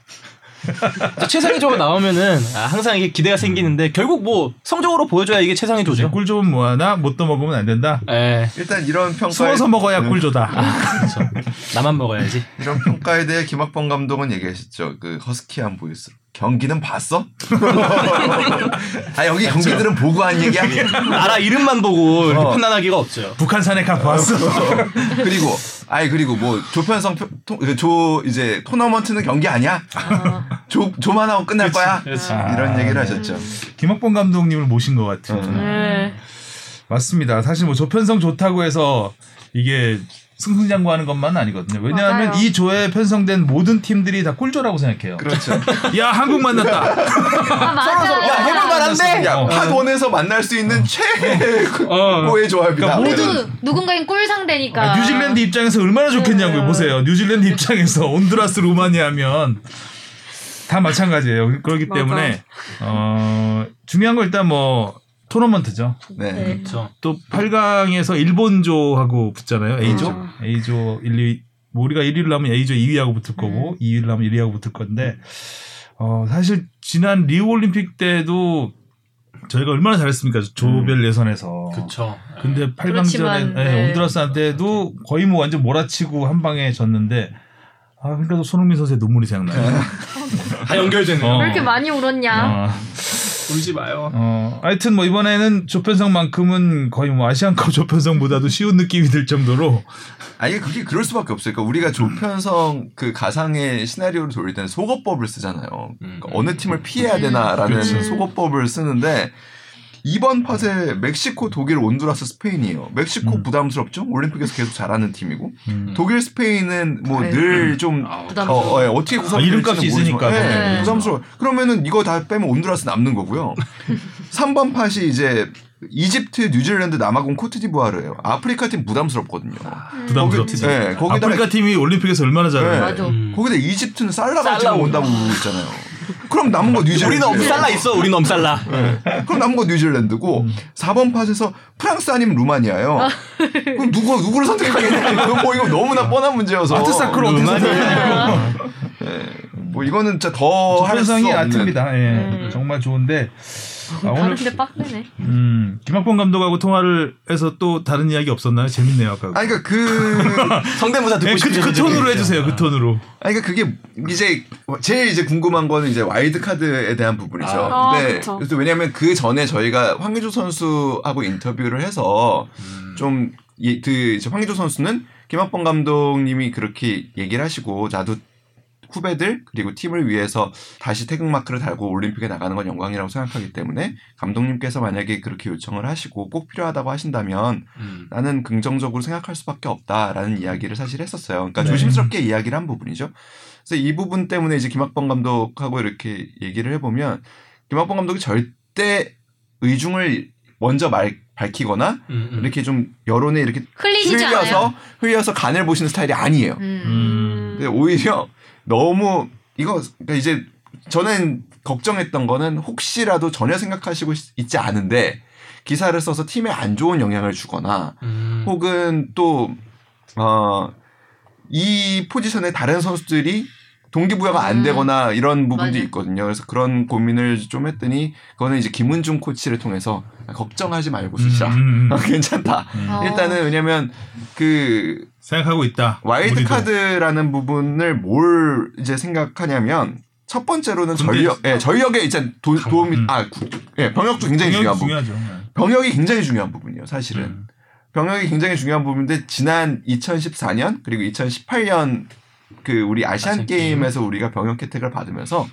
[SPEAKER 4] 최상의 조가 나오면은 아, 항상 이게 기대가 생기는데 결국 뭐 성적으로 보여줘야 이게 최상의 조죠.
[SPEAKER 2] 꿀 좋은 뭐하나 못 떠먹으면 안 된다.
[SPEAKER 4] 예.
[SPEAKER 3] 일단 이런 평가에
[SPEAKER 2] 숨어서 먹어야
[SPEAKER 3] 네.
[SPEAKER 2] 꿀조다.
[SPEAKER 4] 그렇죠. 나만 먹어야지.
[SPEAKER 3] 이런 평가에 대해 김학범 감독은 얘기하셨죠. 그 허스키한 보이스. 경기는 봤어? 아 여기 경기들은 보고 한 얘기야.
[SPEAKER 4] 나라 이름만 보고 이렇게
[SPEAKER 3] 어.
[SPEAKER 4] 판단하기가 없죠.
[SPEAKER 2] 북한산에 가 봤어.
[SPEAKER 3] 그리고 아이 그리고 뭐 조편성 표- 토- 그조 이제 토너먼트는 경기 아니야?
[SPEAKER 1] 아,
[SPEAKER 3] 조 조만 하고 끝날 거야.
[SPEAKER 4] 그렇지.
[SPEAKER 2] 아.
[SPEAKER 3] 이런 얘기를 하셨죠.
[SPEAKER 2] 김학범 감독님을 모신 것 같은.
[SPEAKER 3] 음.
[SPEAKER 1] 네.
[SPEAKER 2] 맞습니다. 사실 뭐 조편성 좋다고 해서 이게 승승장구하는 것만은 아니거든요. 왜냐하면
[SPEAKER 5] 맞아요.
[SPEAKER 2] 이 조에 편성된 모든 팀들이 다 꿀조라고 생각해요.
[SPEAKER 3] 그렇죠.
[SPEAKER 2] 야 한국 만났다.
[SPEAKER 1] 아, 맞아.
[SPEAKER 3] 야 해볼만 한데. 야
[SPEAKER 2] 어.
[SPEAKER 3] 팟원에서 만날 수 있는 최고의 조합이다.
[SPEAKER 2] 그러니까
[SPEAKER 1] 모두 누군가인 꿀 상대니까.
[SPEAKER 2] 아, 뉴질랜드 입장에서 얼마나 좋겠냐고요.
[SPEAKER 1] 네.
[SPEAKER 2] 보세요. 뉴질랜드 입장에서 온두라스 루마니아면 다 마찬가지예요. 그렇기
[SPEAKER 5] 맞아.
[SPEAKER 2] 때문에 어, 중요한 건 일단 뭐 토너먼트죠.
[SPEAKER 3] 네.
[SPEAKER 1] 네.
[SPEAKER 4] 그렇죠.
[SPEAKER 2] 또 8강에서 일본조하고 붙잖아요. A조.
[SPEAKER 3] 음.
[SPEAKER 2] A조 1, 2 뭐 우리가 1위를 하면 A조 2위하고 붙을
[SPEAKER 1] 네.
[SPEAKER 2] 거고 2위를 하면 1위하고 붙을 건데 어 사실 지난 리우 올림픽 때도 저희가 얼마나 잘했습니까? 조별 예선에서.
[SPEAKER 4] 그렇죠.
[SPEAKER 2] 근데 8강전에
[SPEAKER 1] 그렇지만,
[SPEAKER 2] 예,
[SPEAKER 1] 네.
[SPEAKER 2] 온두라스한테도 거의 뭐 완전 몰아치고 한 방에 졌는데 아 그러니까 또 손흥민 선수의 눈물이 생각나요.
[SPEAKER 4] 다 연결되네요.
[SPEAKER 2] 어.
[SPEAKER 1] 왜 이렇게 많이 울었냐?
[SPEAKER 2] 어,
[SPEAKER 4] 울지 마요.
[SPEAKER 2] 어, 하여튼 뭐 이번에는 조편성만큼은 거의 뭐 아시안컵 조편성보다도 쉬운 느낌이 들 정도로
[SPEAKER 3] 아니 그게 그럴 수밖에 없어요. 그러니까 우리가 조편성 그 가상의 시나리오를 돌릴 때는 속어법을 쓰잖아요. 그러니까 어느 팀을 피해야 되나라는
[SPEAKER 2] 그렇지.
[SPEAKER 3] 속어법을 쓰는데 이번 팟에 멕시코, 독일, 온두라스, 스페인이에요. 멕시코
[SPEAKER 2] 음.
[SPEAKER 3] 부담스럽죠? 올림픽에서 계속 잘하는 팀이고
[SPEAKER 2] 음.
[SPEAKER 3] 독일, 스페인은 뭐 늘좀
[SPEAKER 1] 부담스러워.
[SPEAKER 3] 어, 어, 예, 어떻게
[SPEAKER 2] 아,
[SPEAKER 3] 구성될지는
[SPEAKER 2] 이름값이 있으니까.
[SPEAKER 3] 예,
[SPEAKER 1] 네.
[SPEAKER 3] 부담스러워. 그러면은 이거 다 빼면 온두라스 남는 거고요. 3번 팟이 이제 이집트, 뉴질랜드, 남아공, 코트디부아르예요. 아프리카 팀 부담스럽거든요.
[SPEAKER 2] 부담스럽지.
[SPEAKER 3] 네, 거기다가
[SPEAKER 2] 아프리카 팀이 올림픽에서 얼마나 잘해요.
[SPEAKER 3] 네.
[SPEAKER 1] 맞아.
[SPEAKER 4] 음.
[SPEAKER 3] 거기다 이집트는 살라가
[SPEAKER 4] 살라
[SPEAKER 3] 지금. 온다고 있잖아요. 그럼 남은 거 뉴질랜드.
[SPEAKER 4] 우리는 엄살라 있어. 우리는 엄살라.
[SPEAKER 3] 그럼 남은 거 뉴질랜드고 4번 팟에서 프랑스 아니면 루마니아요. 그럼 누구 누구를 선택하겠냐? 이거 뭐 이거 너무나 뻔한 문제여서.
[SPEAKER 2] 아트사크로 어떻게
[SPEAKER 4] 루마니아.
[SPEAKER 3] 뭐 이거는 진짜 더 할 수 없는.
[SPEAKER 2] 아트입니다. 예,
[SPEAKER 1] 음.
[SPEAKER 2] 정말 좋은데 아, 오늘
[SPEAKER 1] 다른데 빡세네.
[SPEAKER 2] 음, 김학범 감독하고 통화를 해서 또 다른 이야기 없었나요? 재밌네요 아까.
[SPEAKER 3] 아니 그러니까 그
[SPEAKER 4] 성대모사 듣고
[SPEAKER 2] 네, 그, 그 톤으로. 해주세요. 그 톤으로.
[SPEAKER 3] 아니 그러니까 그게 이제 제일 이제 궁금한 거는 이제 와일드 카드에 대한 부분이죠.
[SPEAKER 5] 아,
[SPEAKER 3] 근데
[SPEAKER 5] 그쵸.
[SPEAKER 3] 그래서 왜냐하면 그 전에 저희가 황의조 선수하고 인터뷰를 해서 좀 이, 그 이제 황의조 선수는 김학범 감독님이 그렇게 얘기를 하시고 나도 후배들 그리고 팀을 위해서 다시 태극마크를 달고 올림픽에 나가는 건 영광이라고 생각하기 때문에 감독님께서 만약에 그렇게 요청을 하시고 꼭 필요하다고 하신다면
[SPEAKER 4] 음.
[SPEAKER 3] 나는 긍정적으로 생각할 수밖에 없다라는 이야기를 사실 했었어요. 그러니까
[SPEAKER 2] 네.
[SPEAKER 3] 조심스럽게 이야기를 한 부분이죠. 그래서 이 부분 때문에 이제 김학범 감독하고 이렇게 얘기를 해보면 김학범 감독이 절대 의중을 먼저 말, 밝히거나
[SPEAKER 4] 음, 음.
[SPEAKER 3] 이렇게 좀 여론에 이렇게
[SPEAKER 1] 흘리시지 않아요?
[SPEAKER 3] 흘려서 흘려서 간을 보시는 스타일이 아니에요.
[SPEAKER 1] 음.
[SPEAKER 3] 근데 오히려 너무 이거 그러니까 이제 저는 걱정했던 거는 혹시라도 전혀 생각하시고 있- 있지 않은데 기사를 써서 팀에 안 좋은 영향을 주거나
[SPEAKER 4] 음.
[SPEAKER 3] 혹은 또, 어, 이 포지션에 다른 선수들이 동기부여가 안
[SPEAKER 1] 음.
[SPEAKER 3] 되거나 이런 부분도
[SPEAKER 1] 맞아.
[SPEAKER 3] 있거든요. 그래서 그런 고민을 좀 했더니 그거는 이제 김은중 코치를 통해서 걱정하지 말고 쓰시라.
[SPEAKER 2] 음, 음, 음.
[SPEAKER 3] 괜찮다.
[SPEAKER 1] 어.
[SPEAKER 3] 일단은 왜냐면 그
[SPEAKER 2] 생각하고 있다.
[SPEAKER 3] 와일드. 카드라는 부분을 뭘 이제 생각하냐면 첫 번째로는 전력, 예, 전력에 이제 도, 도움이,
[SPEAKER 2] 음.
[SPEAKER 3] 아, 구- 예, 병역도 굉장히 중요한 부분.
[SPEAKER 2] 중요하죠. 네.
[SPEAKER 3] 병역이 굉장히 중요한 부분이에요, 사실은.
[SPEAKER 2] 음.
[SPEAKER 3] 병역이 굉장히 중요한 부분인데 지난 2014년 그리고 2018년 그 우리 아시안
[SPEAKER 4] 아시안 게임.
[SPEAKER 3] 게임에서 우리가 병역 혜택을 받으면서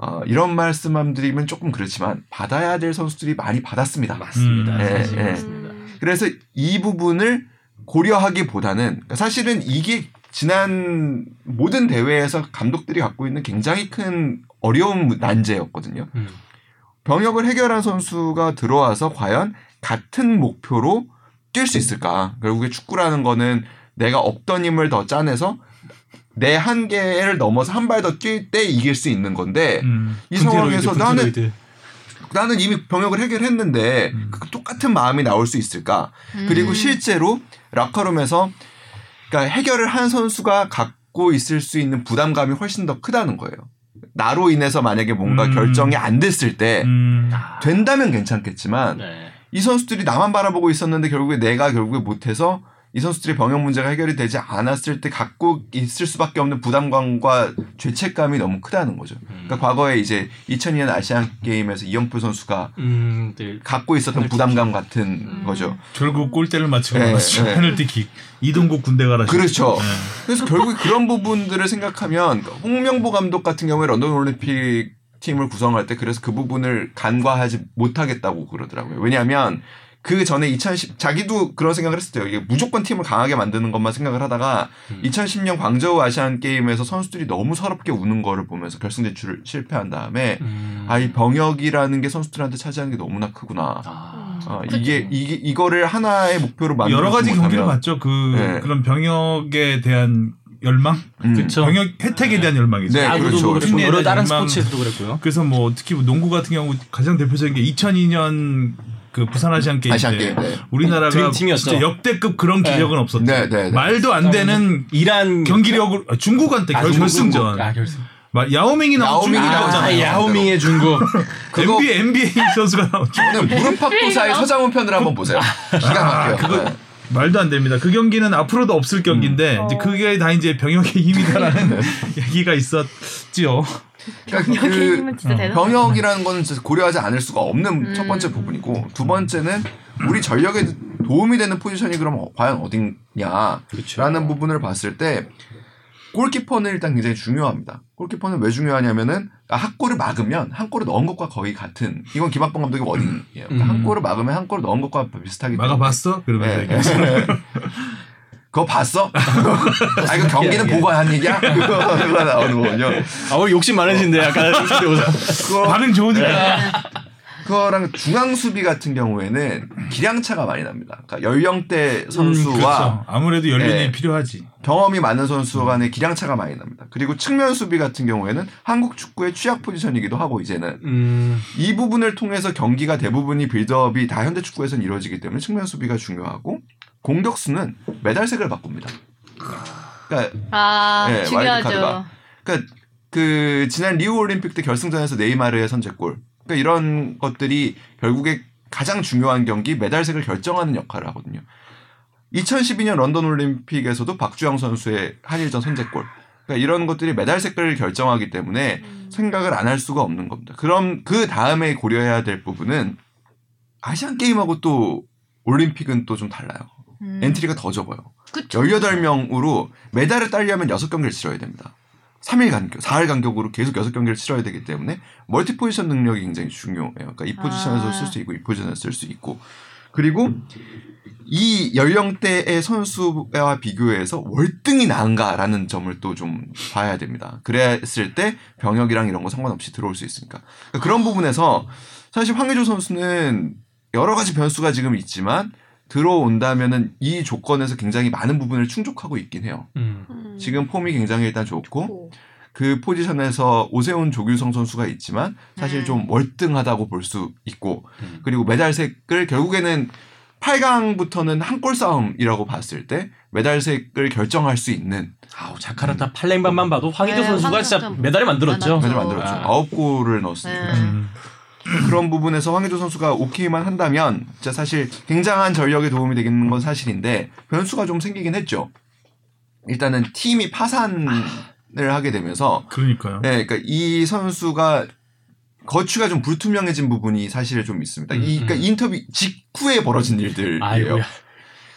[SPEAKER 3] 어, 이런 말씀만 드리면 조금 그렇지만 받아야 될 선수들이 많이 받았습니다.
[SPEAKER 4] 맞습니다.
[SPEAKER 2] 음.
[SPEAKER 4] 사실
[SPEAKER 3] 예, 예.
[SPEAKER 4] 맞습니다.
[SPEAKER 3] 그래서 이 부분을 고려하기보다는 사실은 이게 지난 모든 대회에서 감독들이 갖고 있는 굉장히 큰 어려운 난제였거든요.
[SPEAKER 4] 음.
[SPEAKER 3] 병역을 해결한 선수가 들어와서 과연 같은 목표로 뛸 수 있을까? 결국에 축구라는 거는 내가 없던 힘을 더 짜내서 내 한계를 넘어서 한 발 더 뛸 때 이길 수 있는 건데
[SPEAKER 2] 음.
[SPEAKER 3] 이 상황에서 나는. 나는 이미 병역을 해결했는데
[SPEAKER 2] 음.
[SPEAKER 3] 그 똑같은 마음이 나올 수 있을까? 그리고
[SPEAKER 1] 음.
[SPEAKER 3] 실제로 락커룸에서 그러니까 해결을 한 선수가 갖고 있을 수 있는 부담감이 훨씬 더 크다는 거예요. 나로 인해서 만약에 뭔가
[SPEAKER 2] 음.
[SPEAKER 3] 결정이 안 됐을 때
[SPEAKER 2] 음.
[SPEAKER 3] 된다면 괜찮겠지만
[SPEAKER 4] 네.
[SPEAKER 3] 이 선수들이 나만 바라보고 있었는데 결국에 내가 결국에 못해서 이 선수들의 병역 문제가 해결이 되지 않았을 때 갖고 있을 수밖에 없는 부담감과 죄책감이 너무 크다는 거죠. 그러니까 과거에 이제 2002년 아시안 게임에서 이영표 선수가
[SPEAKER 4] 음, 네.
[SPEAKER 3] 갖고 있었던. 부담감 같은
[SPEAKER 1] 음.
[SPEAKER 3] 거죠.
[SPEAKER 2] 결국 골대를 맞추고
[SPEAKER 3] 네. 네.
[SPEAKER 2] 페널티킥. 이동국 군대 가라.
[SPEAKER 3] 그렇죠.
[SPEAKER 2] 네.
[SPEAKER 3] 그래서 결국에 그런 부분들을 생각하면 홍명보 감독 같은 경우에 런던 올림픽 팀을 구성할 때 그래서 그 부분을 간과하지 못하겠다고 그러더라고요. 왜냐하면 그 전에 2010 자기도 그런 생각을 했을 때요. 이게 무조건 팀을 강하게 만드는 것만 생각을 하다가
[SPEAKER 4] 음.
[SPEAKER 3] 2010년 광저우 아시안 게임에서 선수들이 너무 서럽게 우는 거를 보면서 결승 진출을 실패한 다음에
[SPEAKER 4] 음.
[SPEAKER 3] 아이 병역이라는 게 선수들한테 차지하는 게 너무나 크구나.
[SPEAKER 4] 아.
[SPEAKER 3] 어,
[SPEAKER 1] 그쵸.
[SPEAKER 3] 이게 이게 이거를 하나의 목표로 만들어
[SPEAKER 2] 여러 가지 경기를 봤죠. 그
[SPEAKER 3] 네.
[SPEAKER 2] 그런 병역에 대한 열망,
[SPEAKER 3] 음.
[SPEAKER 4] 그쵸.
[SPEAKER 2] 병역 혜택에 대한 열망이죠.
[SPEAKER 3] 네,
[SPEAKER 4] 야구도
[SPEAKER 3] 그렇죠.
[SPEAKER 4] 그렇고
[SPEAKER 2] 승리에
[SPEAKER 4] 여러 다른
[SPEAKER 2] 열망.
[SPEAKER 4] 스포츠에서도 그랬고요.
[SPEAKER 2] 그래서 뭐 특히 뭐 농구 같은 경우 가장 대표적인 게 2002년 그 부산 아시안 게임
[SPEAKER 3] 아시안
[SPEAKER 2] 때
[SPEAKER 3] 게임, 네.
[SPEAKER 2] 우리나라가
[SPEAKER 4] 드림팀이었죠.
[SPEAKER 2] 진짜 역대급 그런
[SPEAKER 4] 네.
[SPEAKER 2] 기력은 없었죠.
[SPEAKER 3] 네, 네, 네.
[SPEAKER 2] 말도 안 되는
[SPEAKER 4] 이란
[SPEAKER 2] 경기력으로 아, 중국한테
[SPEAKER 4] 아,
[SPEAKER 2] 결,
[SPEAKER 4] 중국,
[SPEAKER 2] 결승전.
[SPEAKER 4] 중국. 아, 결승.
[SPEAKER 2] 막 야오밍이 나온
[SPEAKER 3] 야오밍이
[SPEAKER 2] 중국이
[SPEAKER 3] 나오잖아요.
[SPEAKER 2] 나오잖아요.
[SPEAKER 4] 야오밍의 중국.
[SPEAKER 3] 그거-
[SPEAKER 2] NBA NBA 선수가 나오죠.
[SPEAKER 3] 오늘 무릎 팍도사의 서장훈 편을 한번 보세요. 기가 막혀요.
[SPEAKER 2] 그거-
[SPEAKER 3] 네.
[SPEAKER 2] 말도 안 됩니다. 그 경기는 앞으로도 없을 경기인데
[SPEAKER 5] 음.
[SPEAKER 2] 이제
[SPEAKER 5] 어.
[SPEAKER 2] 그게 다 이제 병역의 힘이다라는 얘기가 있었지요.
[SPEAKER 3] 그러니까 그
[SPEAKER 1] 대단.
[SPEAKER 3] 병역이라는 거는 진짜 고려하지 않을 수가 없는
[SPEAKER 1] 음.
[SPEAKER 3] 첫 번째 부분이고 두 번째는 우리 전력에 도움이 되는 포지션이 그럼 어- 과연 어딨냐라는
[SPEAKER 4] 그렇죠.
[SPEAKER 3] 부분을 봤을 때 골키퍼는 일단 굉장히 중요합니다. 골키퍼는 왜 중요하냐면은 아, 한 골을 막으면 한 골을 넣은 것과 거의 같은 이건 김학범 감독의 원인이에요. 그러니까
[SPEAKER 4] 음.
[SPEAKER 3] 한 골을 막으면 한 골을 넣은 것과 비슷하기 때문에
[SPEAKER 2] 막아봤어? 그러면
[SPEAKER 3] 네. 그거 봤어? 아 이거 경기는 보고 한 얘기야? 그거가 나오는 거군요.
[SPEAKER 4] 아, 오늘 욕심 많으신데 약간
[SPEAKER 3] 그거
[SPEAKER 2] 반응 좋으니까.
[SPEAKER 3] 그거랑 중앙 수비 같은 경우에는 기량차가 많이 납니다. 그러니까 연령대 선수와
[SPEAKER 2] 그렇죠. 아무래도 연륜이
[SPEAKER 3] 네.
[SPEAKER 2] 필요하지.
[SPEAKER 3] 경험이 많은 선수 간의 기량차가 많이 납니다. 그리고 측면 수비 같은 경우에는 한국 축구의 취약 포지션이기도 하고 이제는
[SPEAKER 4] 음,
[SPEAKER 3] 이 부분을 통해서 경기가 대부분이 빌드업이 다 현대 축구에서는 이루어지기 때문에 측면 수비가 중요하고 공격수는 메달색을 바꿉니다. 그러니까
[SPEAKER 1] 아
[SPEAKER 3] 네,
[SPEAKER 1] 중요하죠.
[SPEAKER 3] 그러니까 그 지난 리우 올림픽 때 결승전에서 네이마르의 선제골. 그러니까 이런 것들이 결국에 가장 중요한 경기 메달색을 결정하는 역할을 하거든요. 2012년 런던 올림픽에서도 박주영 선수의 한일전 선제골. 그러니까 이런 것들이 메달색을 결정하기 때문에 생각을 안 할 수가 없는 겁니다. 그럼 그 다음에 고려해야 될 부분은 아시안 게임하고 또 올림픽은 또 좀 달라요.
[SPEAKER 1] 음.
[SPEAKER 3] 엔트리가 더 적어요.
[SPEAKER 1] 그쵸.
[SPEAKER 3] 18명으로 메달을 따려면 6경기를 치러야 됩니다. 3일 간격, 4일 간격으로 계속 6경기를 치러야 되기 때문에 멀티 포지션 능력이 굉장히 중요해요. 그러니까 이 포지션에서
[SPEAKER 1] 아.
[SPEAKER 3] 쓸수 있고 이 포지션에서 쓸 수 있고 그리고 이 연령대의 선수와 비교해서 월등히 나은가라는 점을 또 좀 봐야 됩니다. 그랬을 때 병역이랑 이런 거 상관없이 들어올 수 있으니까. 그러니까 그런 부분에서 사실 황의조 선수는 여러 가지 변수가 지금 있지만 들어온다면은 이 조건에서 굉장히 많은 부분을 충족하고 있긴 해요.
[SPEAKER 4] 음.
[SPEAKER 1] 음.
[SPEAKER 3] 지금 폼이 굉장히 일단 좋고
[SPEAKER 1] 좋고.
[SPEAKER 3] 그 포지션에서 오세훈 조규성 선수가 있지만 사실
[SPEAKER 1] 음.
[SPEAKER 3] 좀 월등하다고 볼 수 있고
[SPEAKER 4] 음.
[SPEAKER 3] 그리고 메달색을 결국에는 8강부터는 한 골 싸움이라고 봤을 때 메달색을 결정할 수 있는
[SPEAKER 4] 아우 자카르타 팔렘반만 봐도 황희조
[SPEAKER 1] 네,
[SPEAKER 4] 선수가 진짜
[SPEAKER 1] 좀
[SPEAKER 4] 메달을 만들었죠.
[SPEAKER 1] 많았죠.
[SPEAKER 3] 메달 만들었죠.
[SPEAKER 4] 아.
[SPEAKER 3] 아홉 골을 넣었으니까.
[SPEAKER 1] 네.
[SPEAKER 2] 음.
[SPEAKER 3] 그런 부분에서 황의조 선수가 오케이만 한다면 진짜 사실 굉장한 전력에 도움이 되겠는 건 사실인데 변수가 좀 생기긴 했죠. 일단은 팀이 파산을 하게 되면서
[SPEAKER 2] 그러니까요.
[SPEAKER 3] 네, 그러니까 이 선수가 거취가 좀 불투명해진 부분이 사실 좀 있습니다. 이 그러니까
[SPEAKER 4] 음.
[SPEAKER 3] 인터뷰 직후에 벌어진 일들이에요.
[SPEAKER 4] 아이고야.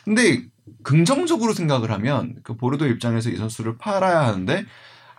[SPEAKER 3] 근데 긍정적으로 생각을 하면 그 보르도 입장에서 이 선수를 팔아야 하는데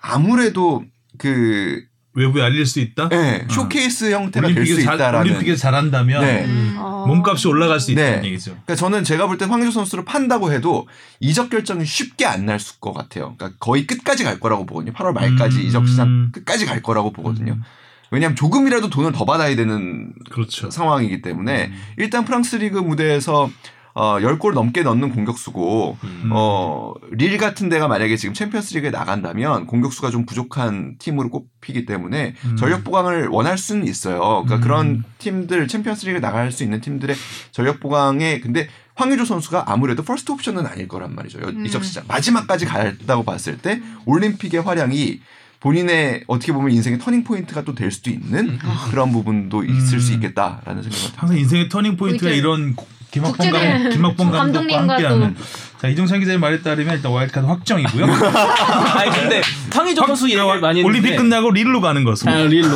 [SPEAKER 3] 아무래도 그
[SPEAKER 2] 외부에 알릴 수 있다.
[SPEAKER 3] 네, 쇼케이스 형태가 될수
[SPEAKER 2] 올림픽에 잘,
[SPEAKER 3] 있다라는.
[SPEAKER 2] 올림픽에 잘한다면
[SPEAKER 3] 네.
[SPEAKER 1] 음.
[SPEAKER 5] 어.
[SPEAKER 2] 몸값이 올라갈 수 있다는
[SPEAKER 3] 네.
[SPEAKER 2] 얘기죠.
[SPEAKER 3] 그러니까 저는 제가 볼 때 황의조 선수를 판다고 해도 이적 결정이 쉽게 안 날 것 같아요. 그러니까 거의 끝까지 갈 거라고 보거든요. 8월 말까지
[SPEAKER 2] 음.
[SPEAKER 3] 이적 시장 끝까지 갈 거라고 보거든요.
[SPEAKER 2] 음.
[SPEAKER 3] 왜냐하면 조금이라도 돈을 더 받아야 되는
[SPEAKER 2] 그렇죠.
[SPEAKER 3] 상황이기 때문에
[SPEAKER 2] 음.
[SPEAKER 3] 일단 프랑스 리그 무대에서 어, 10골 넘게 넣는 공격수고
[SPEAKER 4] 음.
[SPEAKER 3] 어, 릴 같은 데가 만약에 지금 챔피언스 리그에 나간다면 공격수가 좀 부족한 팀으로 꼽히기 때문에
[SPEAKER 2] 음.
[SPEAKER 3] 전력 보강을 원할 수는 있어요. 그러니까
[SPEAKER 2] 음.
[SPEAKER 3] 그런 팀들 챔피언스 리그에 나갈 수 있는 팀들의 전력 보강에 근데 황의조 선수가 아무래도 first 옵션은 아닐 거란 말이죠. 여-
[SPEAKER 1] 음.
[SPEAKER 3] 이적 시장 마지막까지 간다고 봤을 때 올림픽의 활약이 본인의 어떻게 보면 인생의 터닝 포인트가 또 될 수도 있는 그런 부분도 있을
[SPEAKER 2] 음.
[SPEAKER 3] 수 있겠다라는 생각을 합니다.
[SPEAKER 2] 항상 인생의 터닝 포인트가 이런 고-
[SPEAKER 1] 김학범
[SPEAKER 2] 감, 김학범 감독과 함께하는 자 이종찬 기자의 말에 따르면 일단 와일드카드 확정이고요.
[SPEAKER 4] 아니 근데 황의조 선수 얘기를 많이 했는데
[SPEAKER 2] 올림픽 끝나고 릴로 가는 것으로.
[SPEAKER 4] 아, 릴로.